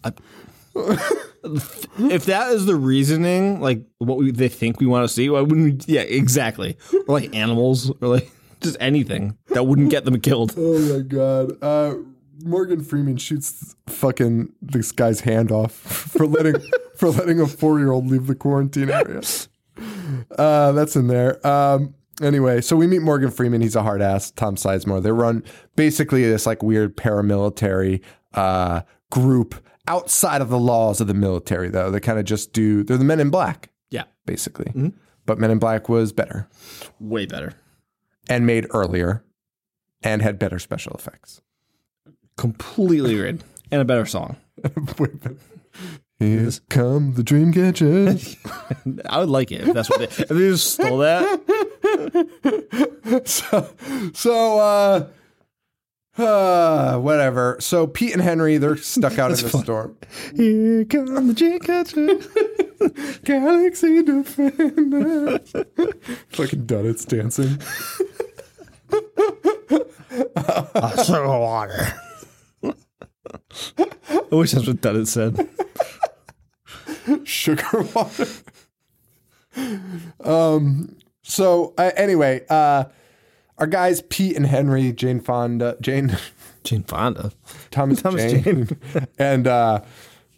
If that is the reasoning, like what we, they think we want to see, why wouldn't we? Yeah, exactly. Or like animals, or like Just anything that wouldn't get them killed. Oh my god. Uh, Morgan Freeman shoots fucking this guy's hand off for letting for letting a four year old leave the quarantine area. Uh, that's in there. Um, anyway, so we meet Morgan Freeman. He's a hard ass. Tom Sizemore. They run basically this like weird paramilitary uh, group outside of the laws of the military. Though they kind of just do. They're the Men in Black, Yeah, basically. But Men in Black was better way better. and made earlier, and had better special effects. Completely agreed. And a better song. Here come the dream catchers. I would like it if that's what they, if they just stole that. so, so uh, uh, whatever. So Pete and Henry, they're stuck out in the storm. Here come the dream catchers. Galaxy defenders. Fucking Duddits dancing. Sugar water. I wish that's what Duddit said. sugar water. um. So uh, anyway, uh, our guys Pete and Henry, Jane Fonda, Jane, Jane Fonda. Thomas, Thomas Jane, and uh,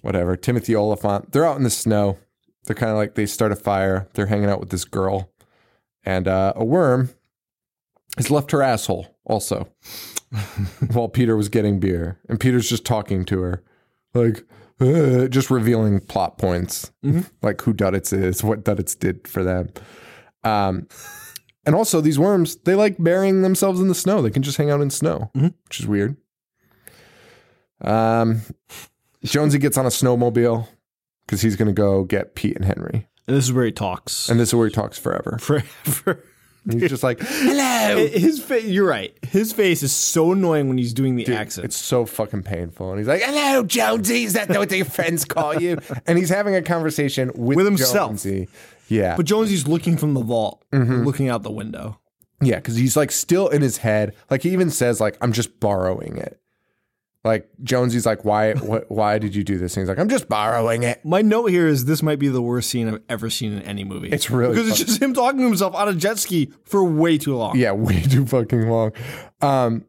whatever Timothy Olyphant. They're out in the snow. They're kind of like they start a fire. They're hanging out with this girl, and uh, a worm has left her asshole also. while Peter was getting beer, and Peter's just talking to her, like uh, just revealing plot points, like who Duddits is, what Duddits did for them. Um, and also these worms, they like burying themselves in the snow. They can just hang out in snow, which is weird. Um, Jonesy gets on a snowmobile because he's going to go get Pete and Henry, And this is where he talks. and this is where he talks forever. Forever. And he's just like, "Hello." His face, you're right. His face is so annoying when he's doing the accent. It's so fucking painful. And he's like, hello, Jonesy. Is that what your friends call you? And he's having a conversation with, With himself. Jonesy. Yeah. but Jonesy's looking from the vault, mm-hmm. looking out the window. yeah, because he's like still in his head. Like he even says, like, I'm just borrowing it. Like Jonesy's like, why what, why did you do this? And he's like, I'm just borrowing it. My note here is this might be the worst scene I've ever seen in any movie. It's really because it's just him talking to himself on a jet ski for way too long. Yeah, way too fucking long. Um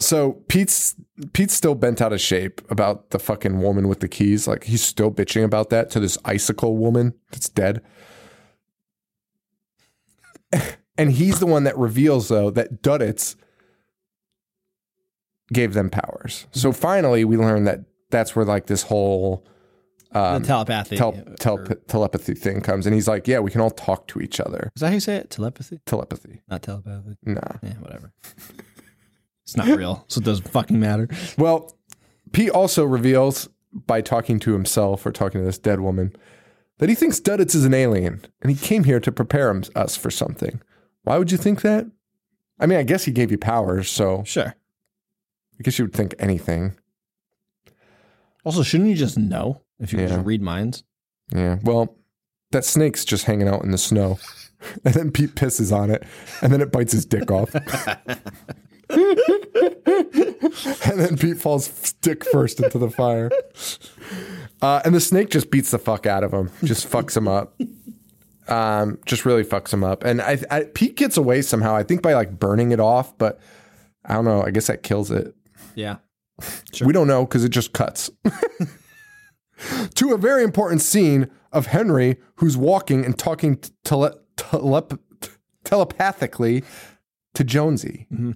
so Pete's Pete's still bent out of shape about the fucking woman with the keys. Like he's still bitching about that to this icicle woman that's dead. and he's the one that reveals though that Duddits gave them powers. So finally we learn that that's where like this whole the um, telepathy. tel- uh, tel- telepathy thing comes and he's like, "Yeah, we can all talk to each other." is that how you say it? Telepathy? Telepathy. Not telepathy. Nah. Yeah, whatever. it's not real, so it doesn't fucking matter. Well, Pete also reveals by talking to himself or talking to this dead woman that he thinks Duddits is an alien and he came here to prepare him, us for something. Why would you think that? I mean, I guess he gave you powers, so Sure. I guess you would think anything. Also, shouldn't you just know if you Yeah. just read minds? Yeah. Well, that snake's just hanging out in the snow. And then Pete pisses on it, and then it bites his dick off. and then Pete falls dick first into the fire. Uh, and the snake just beats the fuck out of him, just fucks him up. Um, just really fucks him up. And I, I, Pete gets away somehow, I think by like burning it off, but I don't know. I guess that kills it. Yeah. We don't know because it just cuts to a very important scene of Henry who's walking and talking tele- telep- telepathically to Jonesy. Mm-hmm.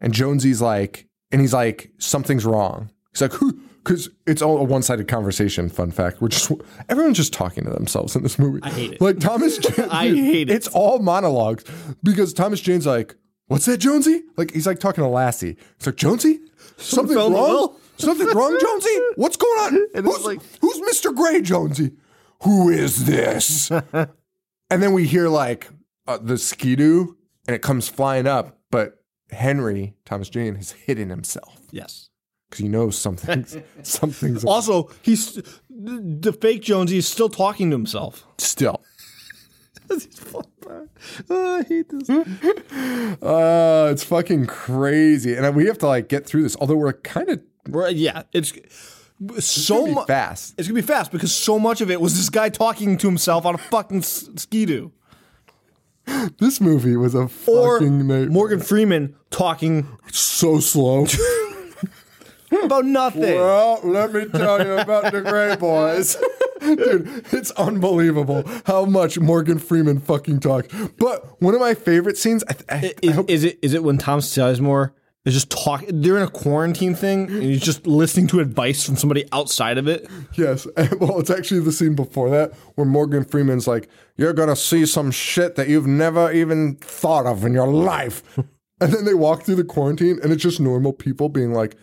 And Jonesy's like, and he's like, something's wrong. He's like, who? Because it's all a one sided conversation. Fun fact. We're just, everyone's just talking to themselves in this movie. I hate it. Like Thomas Jane. I hate it. It's all monologues because Thomas Jane's like, what's that, Jonesy? Like, he's like talking to Lassie. He's like, Jonesy? Something's fell wrong? well." Something's wrong, Jonesy? What's going on? And who's, like- who's Mr. Gray, Jonesy? Who is this? and then we hear like uh, the skidoo and it comes flying up, but Henry, Thomas Jane, has hidden himself Yes. because he knows something's, something's Also, he's the fake Jonesy is still talking to himself. still. Oh, I hate this. Uh, it's fucking crazy. And we have to like get through this, although we're kind of yeah, it's so much. fast. It's gonna be fast because so much of it was this guy talking to himself on a fucking s- skidoo. This movie was a Or fucking Morgan Freeman talking so slow. about nothing. Well, let me tell you about the Gray Boys. Dude, it's unbelievable how much Morgan Freeman fucking talks. But one of my favorite scenes, I, I, I Is, hope, is it is it when Tom Sizemore is just talking? They're in a quarantine thing, and he's just listening to advice from somebody outside of it. yes. Well, it's actually the scene before that where Morgan Freeman's like, "You're gonna see some shit that you've never even thought of in your life," and then they walk through the quarantine, and it's just normal people being like,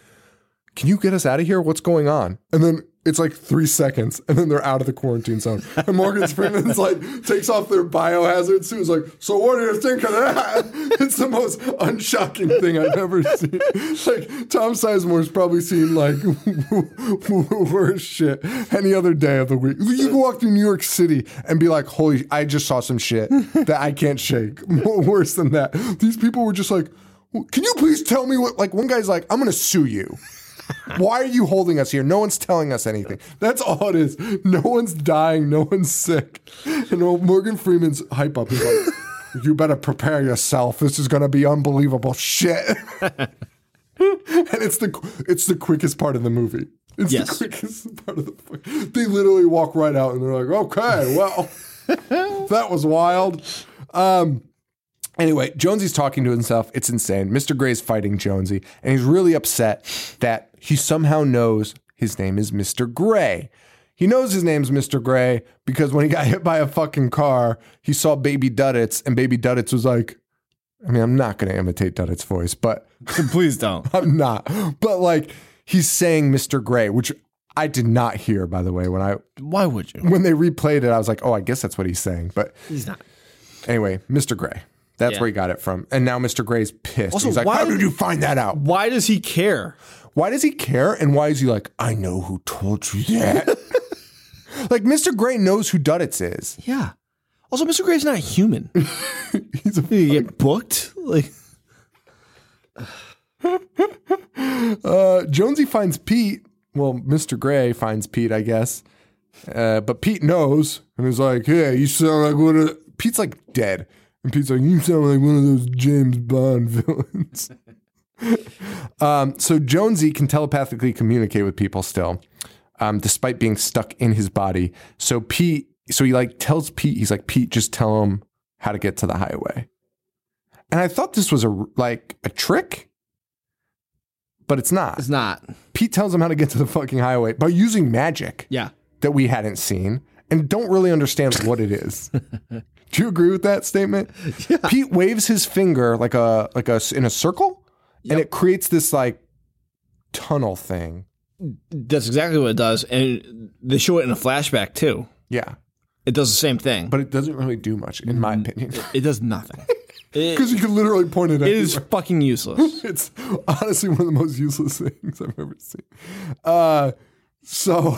"Can you get us out of here? What's going on?" And then. It's like three seconds, and then they're out of the quarantine zone. And Morgan Freeman's like takes off their biohazard suit. He's like, "So what do you think of that?" It's the most unshocking thing I've ever seen. Like Tom Sizemore's probably seen like worse shit any other day of the week. You can walk through New York City and be like, "Holy, I just saw some shit that I can't shake." Worse than that, these people were just like, "Can you please tell me what?" Like one guy's like, "I'm gonna sue you." Why are you holding us here? No one's telling us anything. That's all it is. No one's dying. No one's sick. And Morgan Freeman's hype up is like, you better prepare yourself. This is going to be unbelievable shit. and it's the it's the quickest part of the movie. It's Yes. the quickest part of the. They literally walk right out and they're like, okay, well, that was wild. Um, Anyway, Jonesy's talking to himself. It's insane. Mr. Gray's fighting Jonesy, and he's really upset that he somehow knows his name is Mr. Gray. He knows his name's Mr. Gray because when he got hit by a fucking car, he saw Baby Duddits, and Baby Duddits was like, I mean, I'm not going to imitate Duddits' voice, but Please don't. I'm not. But like, he's saying Mr. Gray, which I did not hear, by the way, when I Why would you? when they replayed it. I was like, oh, I guess that's what he's saying. But He's not. Anyway, Mr. Gray. That's Yeah. where he got it from. And now Mr. Gray's pissed. Also, He's like, why how did- you find that out? Why does he care? Why does he care? And why is he like, I know who told you that? like, Mr. Gray knows who Duddits is. Yeah. Also, Mr. Gray's not human. He's a, you get booked. Like uh, Jonesy finds Pete. Well, Mr. Gray finds Pete, I guess. Uh, but Pete knows and is like, hey, you sound like of. Pete's like dead. And Pete's like, you sound like one of those James Bond villains. um, so Jonesy can telepathically communicate with people still, um, despite being stuck in his body. So Pete, so he like tells Pete, he's like, Pete, just tell him how to get to the highway. And I thought this was a like a trick, but it's not. it's not. Pete tells him how to get to the fucking highway by using magic Yeah. that we hadn't seen and don't really understand what it is. Do you agree with that statement? Yeah. Pete waves his finger like a like a in a circle, and it creates this like tunnel thing. That's exactly what it does, and they show it in a flashback too. Yeah, It does the same thing, but it doesn't really do much, in my opinion, it does nothing. Because you can literally point it at. it is fucking useless. It's honestly one of the most useless things I've ever seen. Uh, so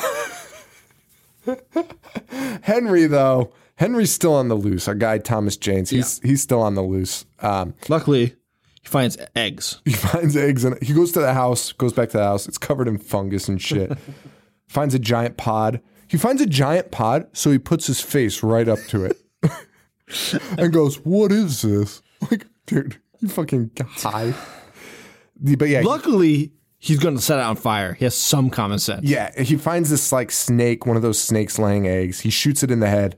Henry, though, Henry's still on the loose. Our guy Thomas James, he's he's still on the loose. Um, Luckily, he finds eggs. he finds eggs and he goes to the house, goes back to the house. It's covered in fungus and shit. finds a giant pod. He finds a giant pod, so he puts his face right up to it and goes, "What is this?" Like, dude, you fucking high. But yeah, Luckily, he's going to set it on fire. He has some common sense. Yeah, he finds this like snake, one of those snakes laying eggs. He shoots it in the head.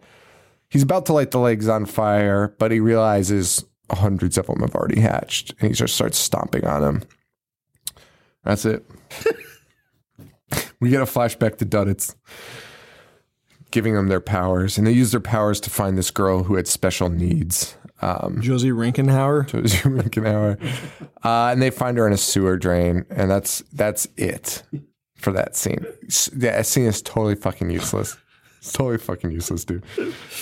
He's about to light the legs on fire, but he realizes hundreds of them have already hatched, and he just starts stomping on them. That's it. we get a flashback to Duddits giving them their powers, and they use their powers to find this girl who had special needs. Um, Josie Rinkenhauer. Josie Rinkenauer. Uh, and they find her in a sewer drain, and that's that's it for that scene. That scene is totally fucking useless. It's totally fucking useless, dude.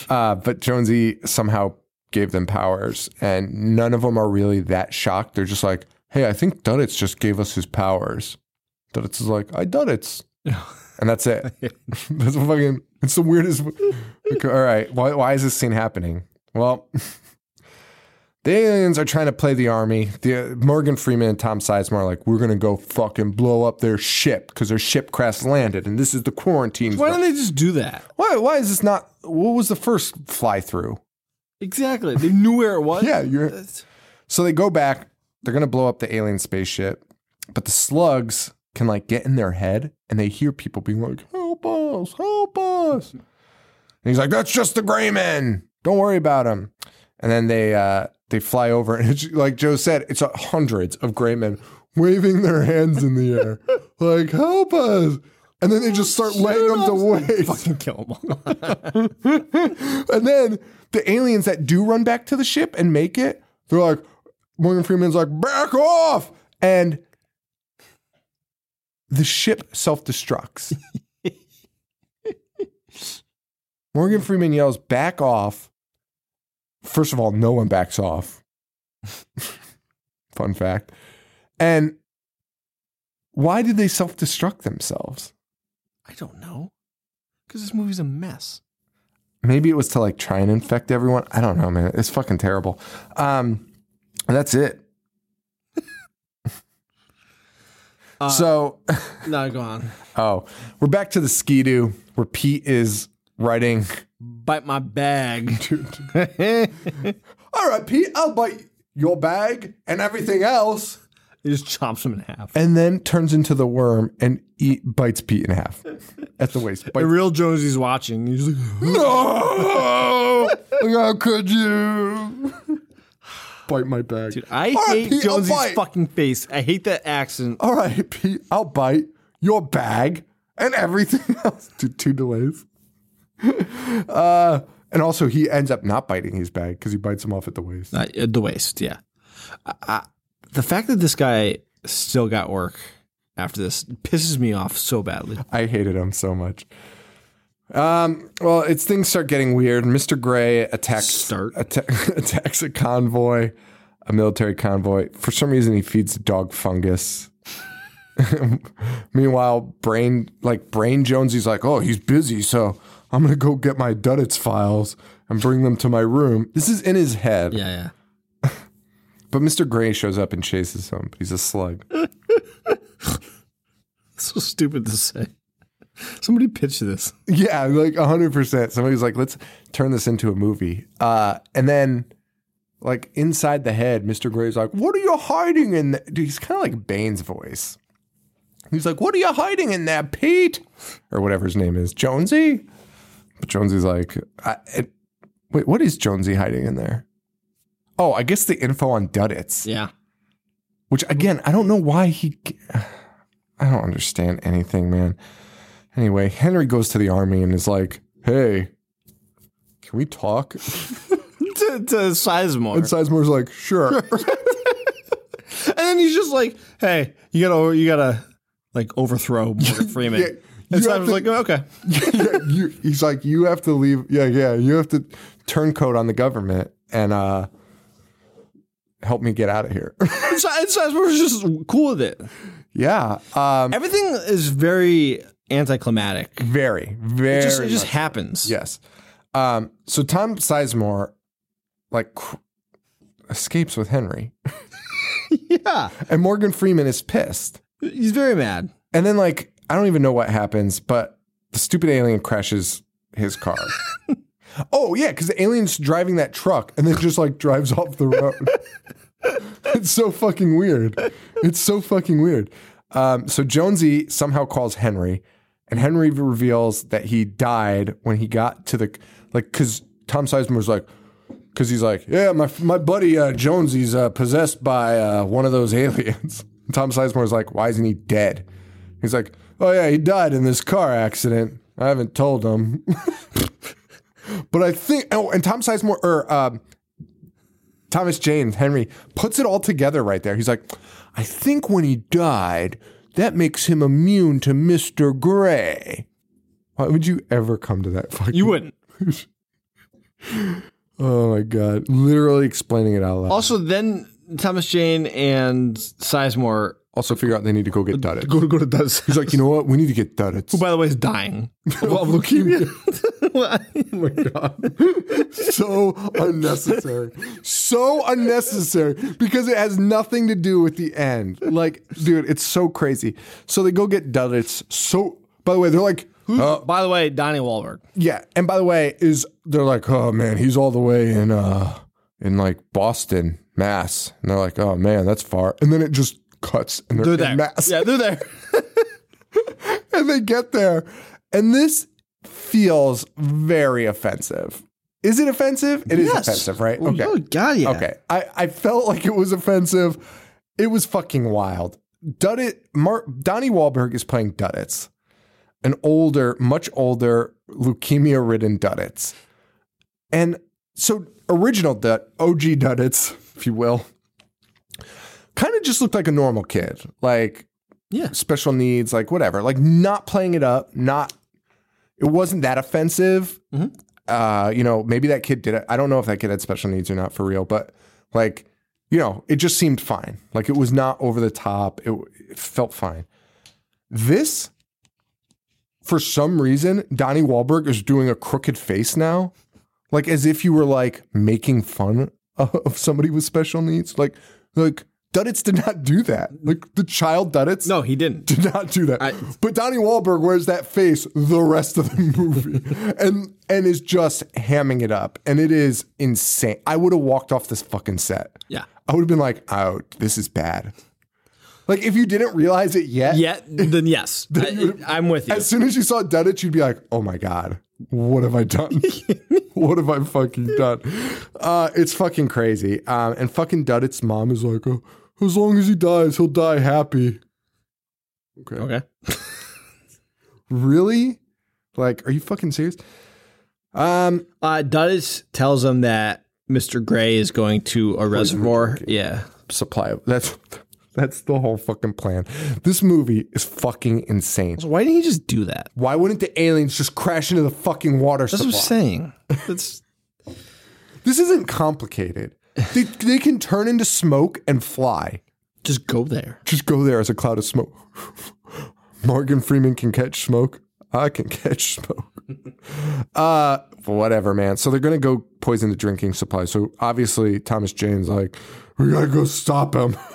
Uh, but Jonesy somehow gave them powers, and none of them are really that shocked. They're just like, "Hey, I think Duddits just gave us his powers." Duddits is like, "I Duddits," and that's it. that's fucking. It's the weirdest. Like, all right, why why is this scene happening? Well. The aliens are trying to play the army. The Morgan Freeman and Tom Sizemore are like, we're gonna go fucking blow up their ship because their ship crash landed, and this is the quarantine. Why zone. don't they just do that? Why? Why is this not? What was the first fly through? Exactly. They knew where it was. Yeah, you're. So they go back. They're gonna blow up the alien spaceship, but the slugs can like get in their head, and they hear people being like, "Help us! Help us!" And he's like, "That's just the gray men. Don't worry about them." And then they uh, they fly over, and it's like Joe said, it's hundreds of gray men waving their hands in the air, like "Help us!" And then they just start laying them to waste. Fucking kill them all. And then the aliens that do run back to the ship and make it, they're like, Morgan Freeman's like, back off. And the ship self destructs. Morgan Freeman yells, back off. First of all, no one backs off. Fun fact. And why did they self destruct themselves? I don't know. Because this movie's a mess. Maybe it was to like try and infect everyone. I don't know, man. It's fucking terrible. Um, that's it. so, No, go on. oh, we're back to the skidoo where Pete is writing. Bite my bag. All right, Pete, I'll bite your bag and everything else. he just chomps him in half. And then turns into the worm and eat bites Pete in half at the waist. The real Josie's watching. He's like, no! How could you? Bite my bag. Dude, I All right, hate Pete, I'll Jonesy's bite. fucking face. I hate that accent. All right, Pete, I'll bite your bag and everything else. Dude, two delays. Uh, and also, he ends up not biting his bag because he bites him off at the waist. Uh, at the waist, yeah. The fact that this guy still got work after this pisses me off so badly. I hated him so much. Um, well, it's things start getting weird. Mr. Gray attacks Start. atta- attacks a convoy, a military convoy. For some reason, he feeds dog fungus. Meanwhile, Brain like Brain Jonesy's like, oh, he's busy, so I'm gonna go get my Duddits files and bring them to my room. This is in his head. Yeah, yeah. But Mr. Gray shows up and chases him. He's a slug. So stupid to say. Somebody pitch this. Yeah, like hundred percent. Somebody's like, let's turn this into a movie. Uh, and then, like inside the head, Mr. Gray's like, "What are you hiding in?" There? Dude, he's kind of like Bane's voice. He's like, "What are you hiding in there, Pete?" Or whatever his name is, Jonesy. But Jonesy's like, I, it, "Wait, what is Jonesy hiding in there?" Oh, I guess the info on Duddits. Yeah. Which again, I don't know why he. I don't understand anything, man. Anyway, Henry goes to the army and is like, "Hey, can we talk?" to, to Sizemore. And Sizemore's like, "Sure." and then he's just like, hey, you gotta, you gotta, like, overthrow Morgan Freeman. And you have Sizemore's to- like, oh, okay. yeah, you, he's like, "You have to leave." Yeah, yeah, you have to turncoat on the government and uh, help me get out of here. And Si- and Sizemore's just cool with it. yeah, um, Everything is very anticlimactic. very, very. It just, it just happens. Yes. Um, so Tom Sizemore, like, cr- escapes with Henry, Yeah. and Morgan Freeman is pissed. He's very mad. And then, like, I don't even know what happens, but the stupid alien crashes his car. oh, yeah, because the alien's driving that truck and then just like drives off the road. it's so fucking weird. It's so fucking weird. Um, so Jonesy somehow calls Henry, and Henry reveals that he died when he got to the like because Tom Sizemore was like, because he's like, yeah, my my buddy uh, Jonesy's uh, possessed by uh, one of those aliens. Tom Sizemore's like, why isn't he dead? He's like, oh yeah, he died in this car accident. I haven't told him, but I think. Oh, and Tom Sizemore or um, Thomas Jane Henry puts it all together right there. He's like, I think when he died, that makes him immune to Mister Gray. Why would you ever come to that fucking? You wouldn't. Oh my god! Literally explaining it out loud. Also, then Thomas Jane and Sizemore Also, figure out they need to go get Duddits. go to go to Duz. He's like, you know what? We need to get Duddits. Who by the way, is dying of of leukemia. Oh my god. so unnecessary. So unnecessary because it has nothing to do with the end. Like, dude, it's so crazy. So they go get Duddits. So by the way, they're like By the way, Donnie Wahlberg. Yeah, and by the way, is they're like, oh man, he's all the way in uh in like Boston, Mass, and they're like, oh man, that's far, and then it just cuts, and they're, They're in there. Mass, Yeah, they're there. and they get there, and this feels very offensive. Is it offensive? It is Yes. offensive, right? Oh, okay, oh, God, yeah. okay. I I felt like it was offensive. It was fucking wild. Duddit, Mar- Donnie Wahlberg is playing Duddits, an older, much older, leukemia-ridden Duddits, and so original Dut, OG Duddits, if you will, kind of just looked like a normal kid, like Yeah. special needs, like whatever, like not playing it up, not. It wasn't that offensive. Uh, you know, maybe that kid did it. I don't know if that kid had special needs or not for real, but like, you know, it just seemed fine. Like it was not over the top. It, it felt fine. This, for some reason, Donnie Wahlberg is doing a crooked face now, like as if you were like making fun of somebody with special needs. Like, like Duddits did not do that. Like the child Duddits No, he didn't. did not do that. I- but Donnie Wahlberg wears that face the rest of the movie and and is just hamming it up. And it is insane. I would have walked off this fucking set. Yeah. I would have been like, oh, this is bad. Like if you didn't realize it yet, Yeah, then yes. I, I'm with you. as soon as you saw Duddit, you'd be like, oh my God, what have I done? what have I fucking done? Uh, it's fucking crazy. Um, and fucking Duddit's mom is like, oh, as long as he dies, he'll die happy. Okay. Okay. really? Like, are you fucking serious? Um, Uh, Duddits tells him that Mr. Gray is going to a reservoir. Yeah. supply that's that's the whole fucking plan. This movie is fucking insane. So why didn't he just do that? Why wouldn't the aliens just crash into the fucking water That's supply? what I'm saying. That's This isn't complicated. They, they can turn into smoke and fly. just go there. Just go there as a cloud of smoke. Morgan Freeman can catch smoke. I can catch smoke. uh, whatever, man. So they're gonna go poison the drinking supply. So obviously Thomas Jane's like, we gotta go stop him.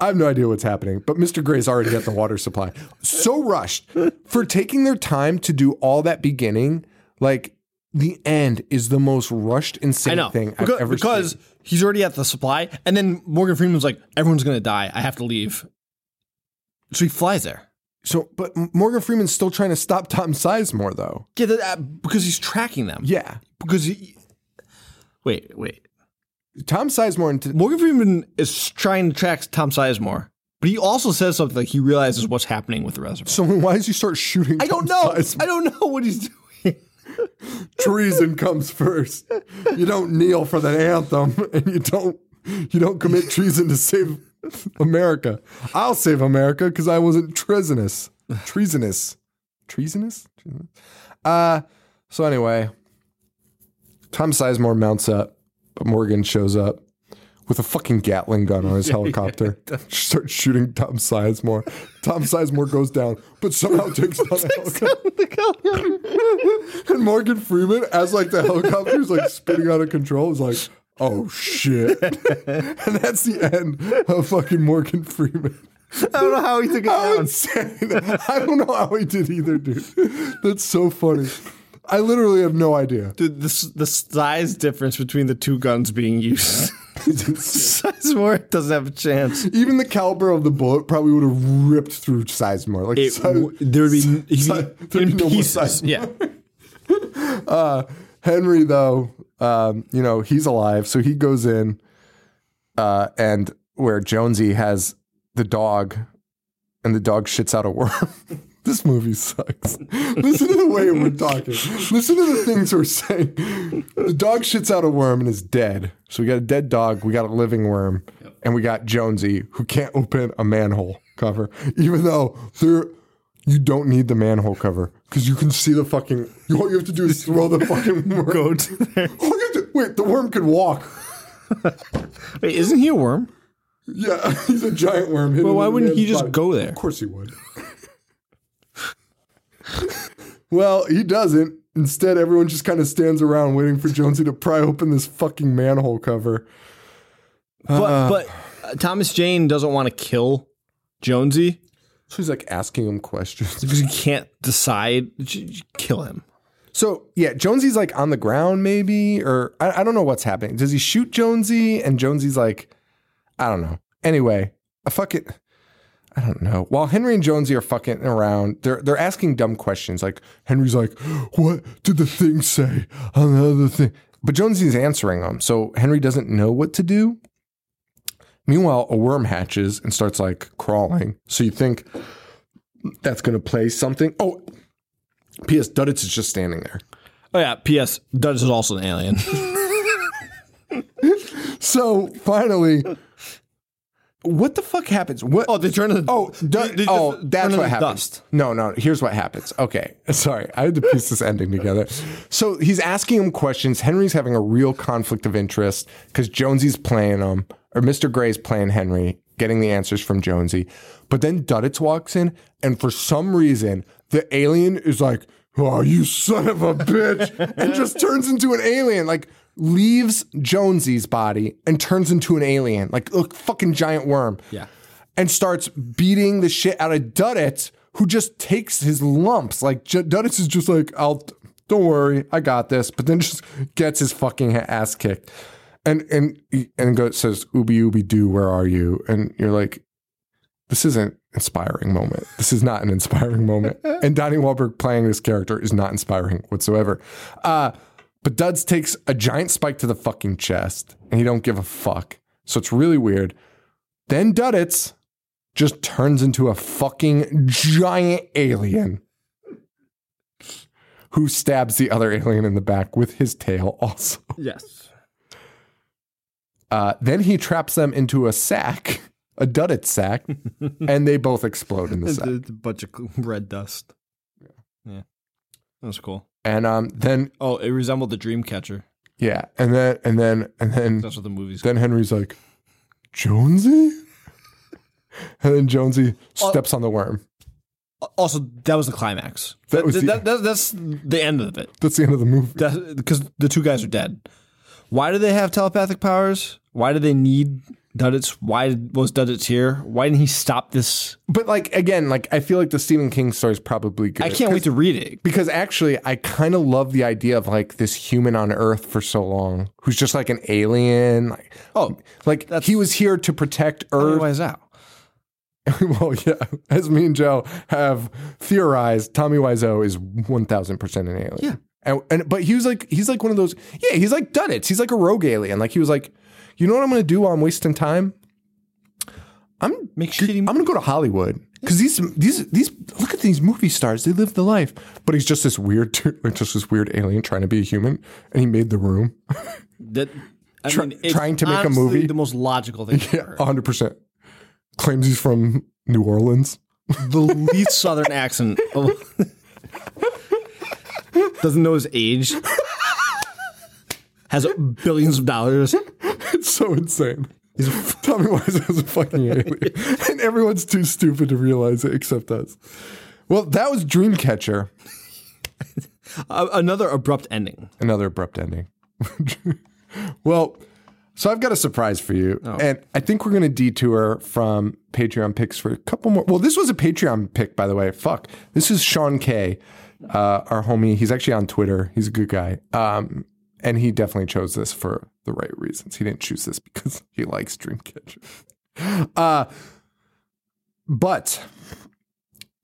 I have no idea what's happening, but Mr. Gray's already at the water supply. So rushed for taking their time to do all that beginning. Like the end is the most rushed, insane thing because I've ever because seen. he's already at the supply. And then Morgan Freeman's like, everyone's going to die. I have to leave. So he flies there. So, but Morgan Freeman's still trying to stop Tom Sizemore, though. Yeah, that, uh, because he's tracking them. Yeah, Because he. Wait, wait. Tom Sizemore and Morgan Freeman is trying to track Tom Sizemore, but he also says something like he realizes what's happening with the reservoir. So why does he start shooting? I don't know. Sizemore? I don't know what he's doing. Treason comes first. You don't kneel for the anthem, and you don't you don't commit treason to save America. I'll save America because I wasn't treasonous. Treasonous. Treasonous. Uh. So anyway, Tom Sizemore mounts up, but Morgan shows up. With a fucking Gatling gun on his helicopter, starts shooting Tom Sizemore. Tom Sizemore goes down, but somehow takes down the helicopter. and Morgan Freeman, as like the helicopter is like spinning out of control, is like, "Oh shit!" and that's the end of fucking Morgan Freeman. I don't know how he took it How down. I don't know how he did either, dude. That's so funny. I literally have no idea. Dude, the, s- the size difference between the two guns being used. Sizemore doesn't have a chance. Even the caliber of the bullet probably would have ripped through Sizemore. Like It, Size- w- there would be Si- be there'd be in no more pieces. Sizemore. Yeah. Uh, Henry, though, um, you know, he's alive, so he goes in, uh, and where Jonesy has the dog, and the dog shits out a worm. this movie sucks. Listen to the way we're talking. Listen to the things we're saying. The dog shits out a worm and is dead. So we got a dead dog, we got a living worm, and we got Jonesy who can't open a manhole cover, even though there. You don't need the manhole cover because you can see the fucking. All you have to do is throw the fucking worm. Go to there. All you have to- wait, the worm can walk. Wait, isn't he a worm? Yeah, he's a giant worm. Well, why wouldn't he just body. go there? Of course he would. Well, he doesn't. Instead, everyone just kind of stands around waiting for Jonesy to pry open this fucking manhole cover. But but uh, Thomas Jane doesn't want to kill Jonesy, So he's like asking him questions. Because you can't decide. Kill him. So yeah, Jonesy's like on the ground, maybe, or I, I don't know what's happening. Does he shoot Jonesy? And Jonesy's like, I don't know. Anyway, I fuck it. I don't know. While Henry and Jonesy are fucking around, they're they're asking dumb questions. Like Henry's like, "What did the thing say on the other thing?" But Jonesy's answering them, so Henry doesn't know what to do. Meanwhile, a worm hatches and starts like crawling. So you think that's gonna play something? Oh, P.S. Duddits is just standing there. Oh yeah. P.S. Dutch is also an alien. So finally, what the fuck happens? What? oh, they turn into Oh, du- they- they oh, that's what happens. Dust. No, no. Here's what happens. Okay, sorry, I had to piece this ending together. So he's asking him questions. Henry's having a real conflict of interest because Jonesy's playing him, or Mr. Gray's playing Henry, getting the answers from Jonesy. But then Duddits walks in, and for some reason, the alien is like, "Oh, you son of a bitch," and just turns into an alien. Like leaves Jonesy's body and turns into an alien, like a fucking giant worm Yeah. and starts beating the shit out of Duddits, who just takes his lumps. Like J- Duddits is just like, "I'll don't worry, I got this," but then just gets his fucking ass kicked, and and and goes says, "Ooby ooby doo, where are you?" And you're like, "This isn't inspiring moment. This is not an inspiring moment." and Donnie Wahlberg playing this character is not inspiring whatsoever. Uh, but Duds takes a giant spike to the fucking chest, and he don't give a fuck. So it's really weird. Then Duddits just turns into a fucking giant alien who stabs the other alien in the back with his tail also. Yes. Uh, then he traps them into a sack, a Duddit sack, and they both explode in the sack. a, it's a bunch of red dust. Yeah. That was cool. And um, then Oh, it resembled the Dreamcatcher. yeah, and then and then and then That's what the movie's then Henry's like, Jonesy, and then Jonesy steps on the worm. Also, that was the climax. That was the- that- that's the end of it. That's the end of the movie. Because the two guys are dead. Why do they have telepathic powers? Why do they need Duddits? Why was Duddits here? Why didn't he stop this? But like again, like I feel like the Stephen King story is probably good. I can't wait to read it. because actually I kind of love the idea of like this human on Earth for so long who's just like an alien. Like, Oh, like he was here to protect oh, Earth. why is that? well, yeah, as me and Joe have theorized, Tommy Wiseau is one thousand percent an alien. Yeah, and, and but he was like he's like one of those. Yeah, he's like it. He's like a rogue alien. Like he was like, you know what I'm going to do while I'm wasting time? I'm Make I'm going to go to Hollywood because these these these look at these movie stars. They live the life, but he's just this weird, like just this weird alien trying to be a human, and he made the room. That I Try- mean, it's trying to make a movie? The most logical thing. yeah, ever. hundred percent. Claims he's from New Orleans. the least southern accent. of- Doesn't know his age. Has billions of dollars. It's so insane. Tommy Wiseau is a fucking alien, and everyone's too stupid to realize it except us. Well, that was Dreamcatcher. Another abrupt ending. Another abrupt ending. well, so I've got a surprise for you, and I think we're going to detour from Patreon picks for a couple more. Well, this was a Patreon pick, by the way. Fuck, this is Sean K, uh, our homie. He's actually on Twitter. He's a good guy, um, and he definitely chose this for the right reasons. He didn't choose this because he likes Dreamcatcher. Uh, but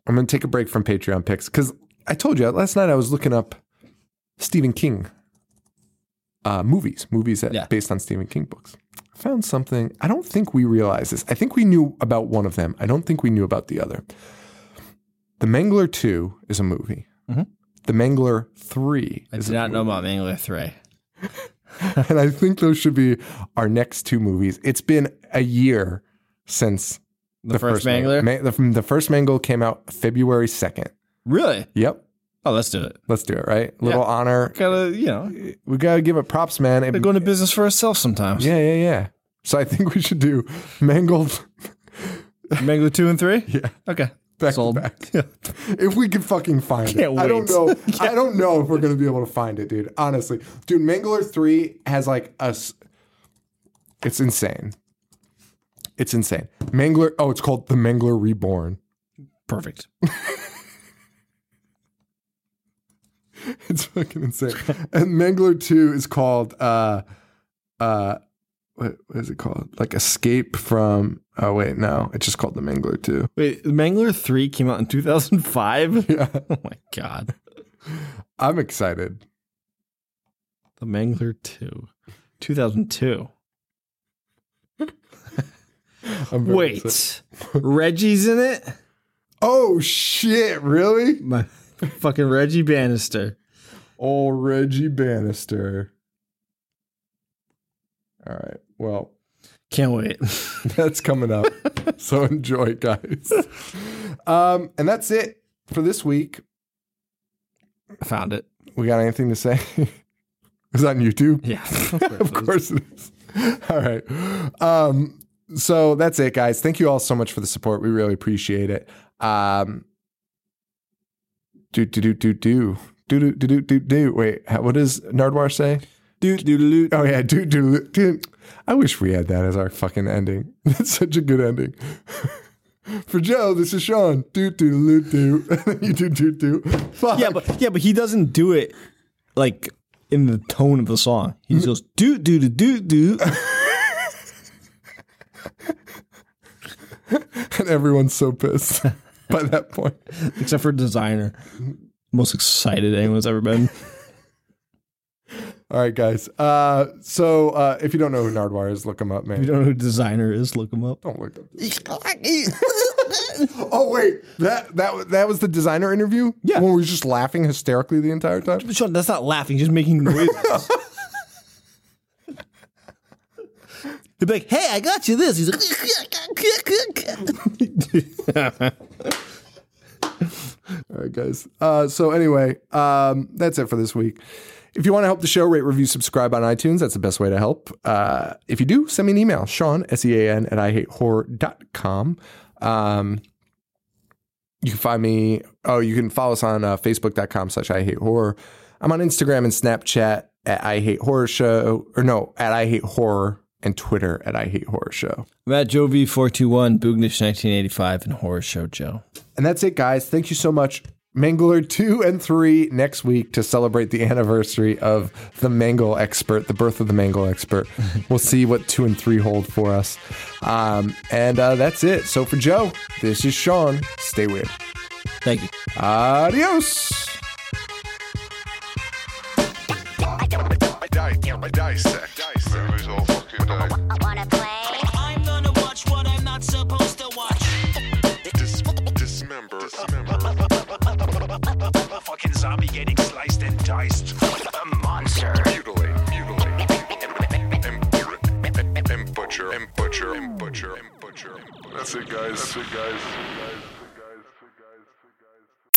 I'm going to take a break from Patreon picks because I told you last night I was looking up Stephen King uh, movies, movies that Yeah. based on Stephen King books. I found something. I don't think we realized this. I think we knew about one of them. I don't think we knew about the other. The Mangler Two is a movie. The Mangler Three I is did not know about Mangler 3. and I think those should be our next two movies. It's been a year since The, first, Mangler? Ma- the, the first Mangle came out February 2nd. really? Yep. Oh, let's do it. Let's do it, right? Little Yeah. honor. Gotta, you know, We got to give it props, man. It- gotta business for ourselves sometimes. yeah, yeah, yeah. So I think we should do Mangled Mangler 2 and 3? yeah, Okay. Back Sold. to back. If we could fucking find it. Can't I don't know. I don't know if we're going to be able to find it, dude. Honestly. Dude, Mangler 3 has like a s- It's insane. It's insane. Mangler Oh, it's called The Mangler Reborn. Perfect. It's fucking insane. and Mangler 2 is called uh uh what, what is it called? Like Escape from Oh wait, no. It's just called The Mangler 2. Wait, the Mangler 3 came out in 2005? Yeah. Oh my god. I'm excited. The Mangler 2. 2002. I'm Wait. Reggie's in it? Oh shit, really? My fucking Reggie Bannister. Oh, Reggie Bannister. All right. Well, Can't wait. that's coming up. so enjoy, guys. Um, and that's it for this week. I found it. We got anything to say? Is that on YouTube? Yeah. of course it is. All right. Um, so that's it, guys. Thank you all so much for the support. We really appreciate it. Um, do do do do do do do do do do do. Wait, what does Nardwuar say? do, do, do, Oh yeah, do do do. I wish we had that as our fucking ending. That's such a good ending. For Joe, this is Sean. Do do do do. And then you do do do. Fuck. Yeah, but yeah, but he doesn't do it like in the tone of the song. He mm. just goes do do do do do. and everyone's so pissed by that point. Except for Desiigner. Most excited anyone's ever been. All right, guys. Uh, so uh, if you don't know who Nardwuar is, look him up, man. If You don't know who Desiigner is? Look him up. Don't look up. oh wait, that that that was the Desiigner interview. Yeah. when we were just laughing hysterically the entire time. Sean, that's not laughing. Just making noises. He'd be like, "Hey, I got you this." He's like, All right, guys. Uh, so anyway, um, that's it for this week. If you want to help the show, rate, review, subscribe on iTunes. That's the best way to help. Uh, if you do, send me an email, Sean, S-E-A-N, at IHateHorror.com. Um, you can find me, oh, you can follow us on uh, Facebook.com slash I Hate Horror. I'm on Instagram and Snapchat at I Hate Horror Show, or no, at I Hate Horror, and Twitter at I Hate Horror Show. Matt Joe V421, Boognish 1985, and Horror Show Joe. And that's it, guys. Thank you so much. Mangler 2 and 3 next week to celebrate the anniversary of the Mangle Expert, the birth of the Mangle Expert. we'll see what 2 and 3 hold for us. Um, and uh, that's it. So for Joe, this is Sean. Stay weird. Thank you. Adios. Dissect. Dissect. Movies all fucking zombie getting sliced and diced. A monster. Mutilate. Mutilate. And, and, and butcher. And butcher. And butcher. And butcher. That's it, guys. That's it, guys.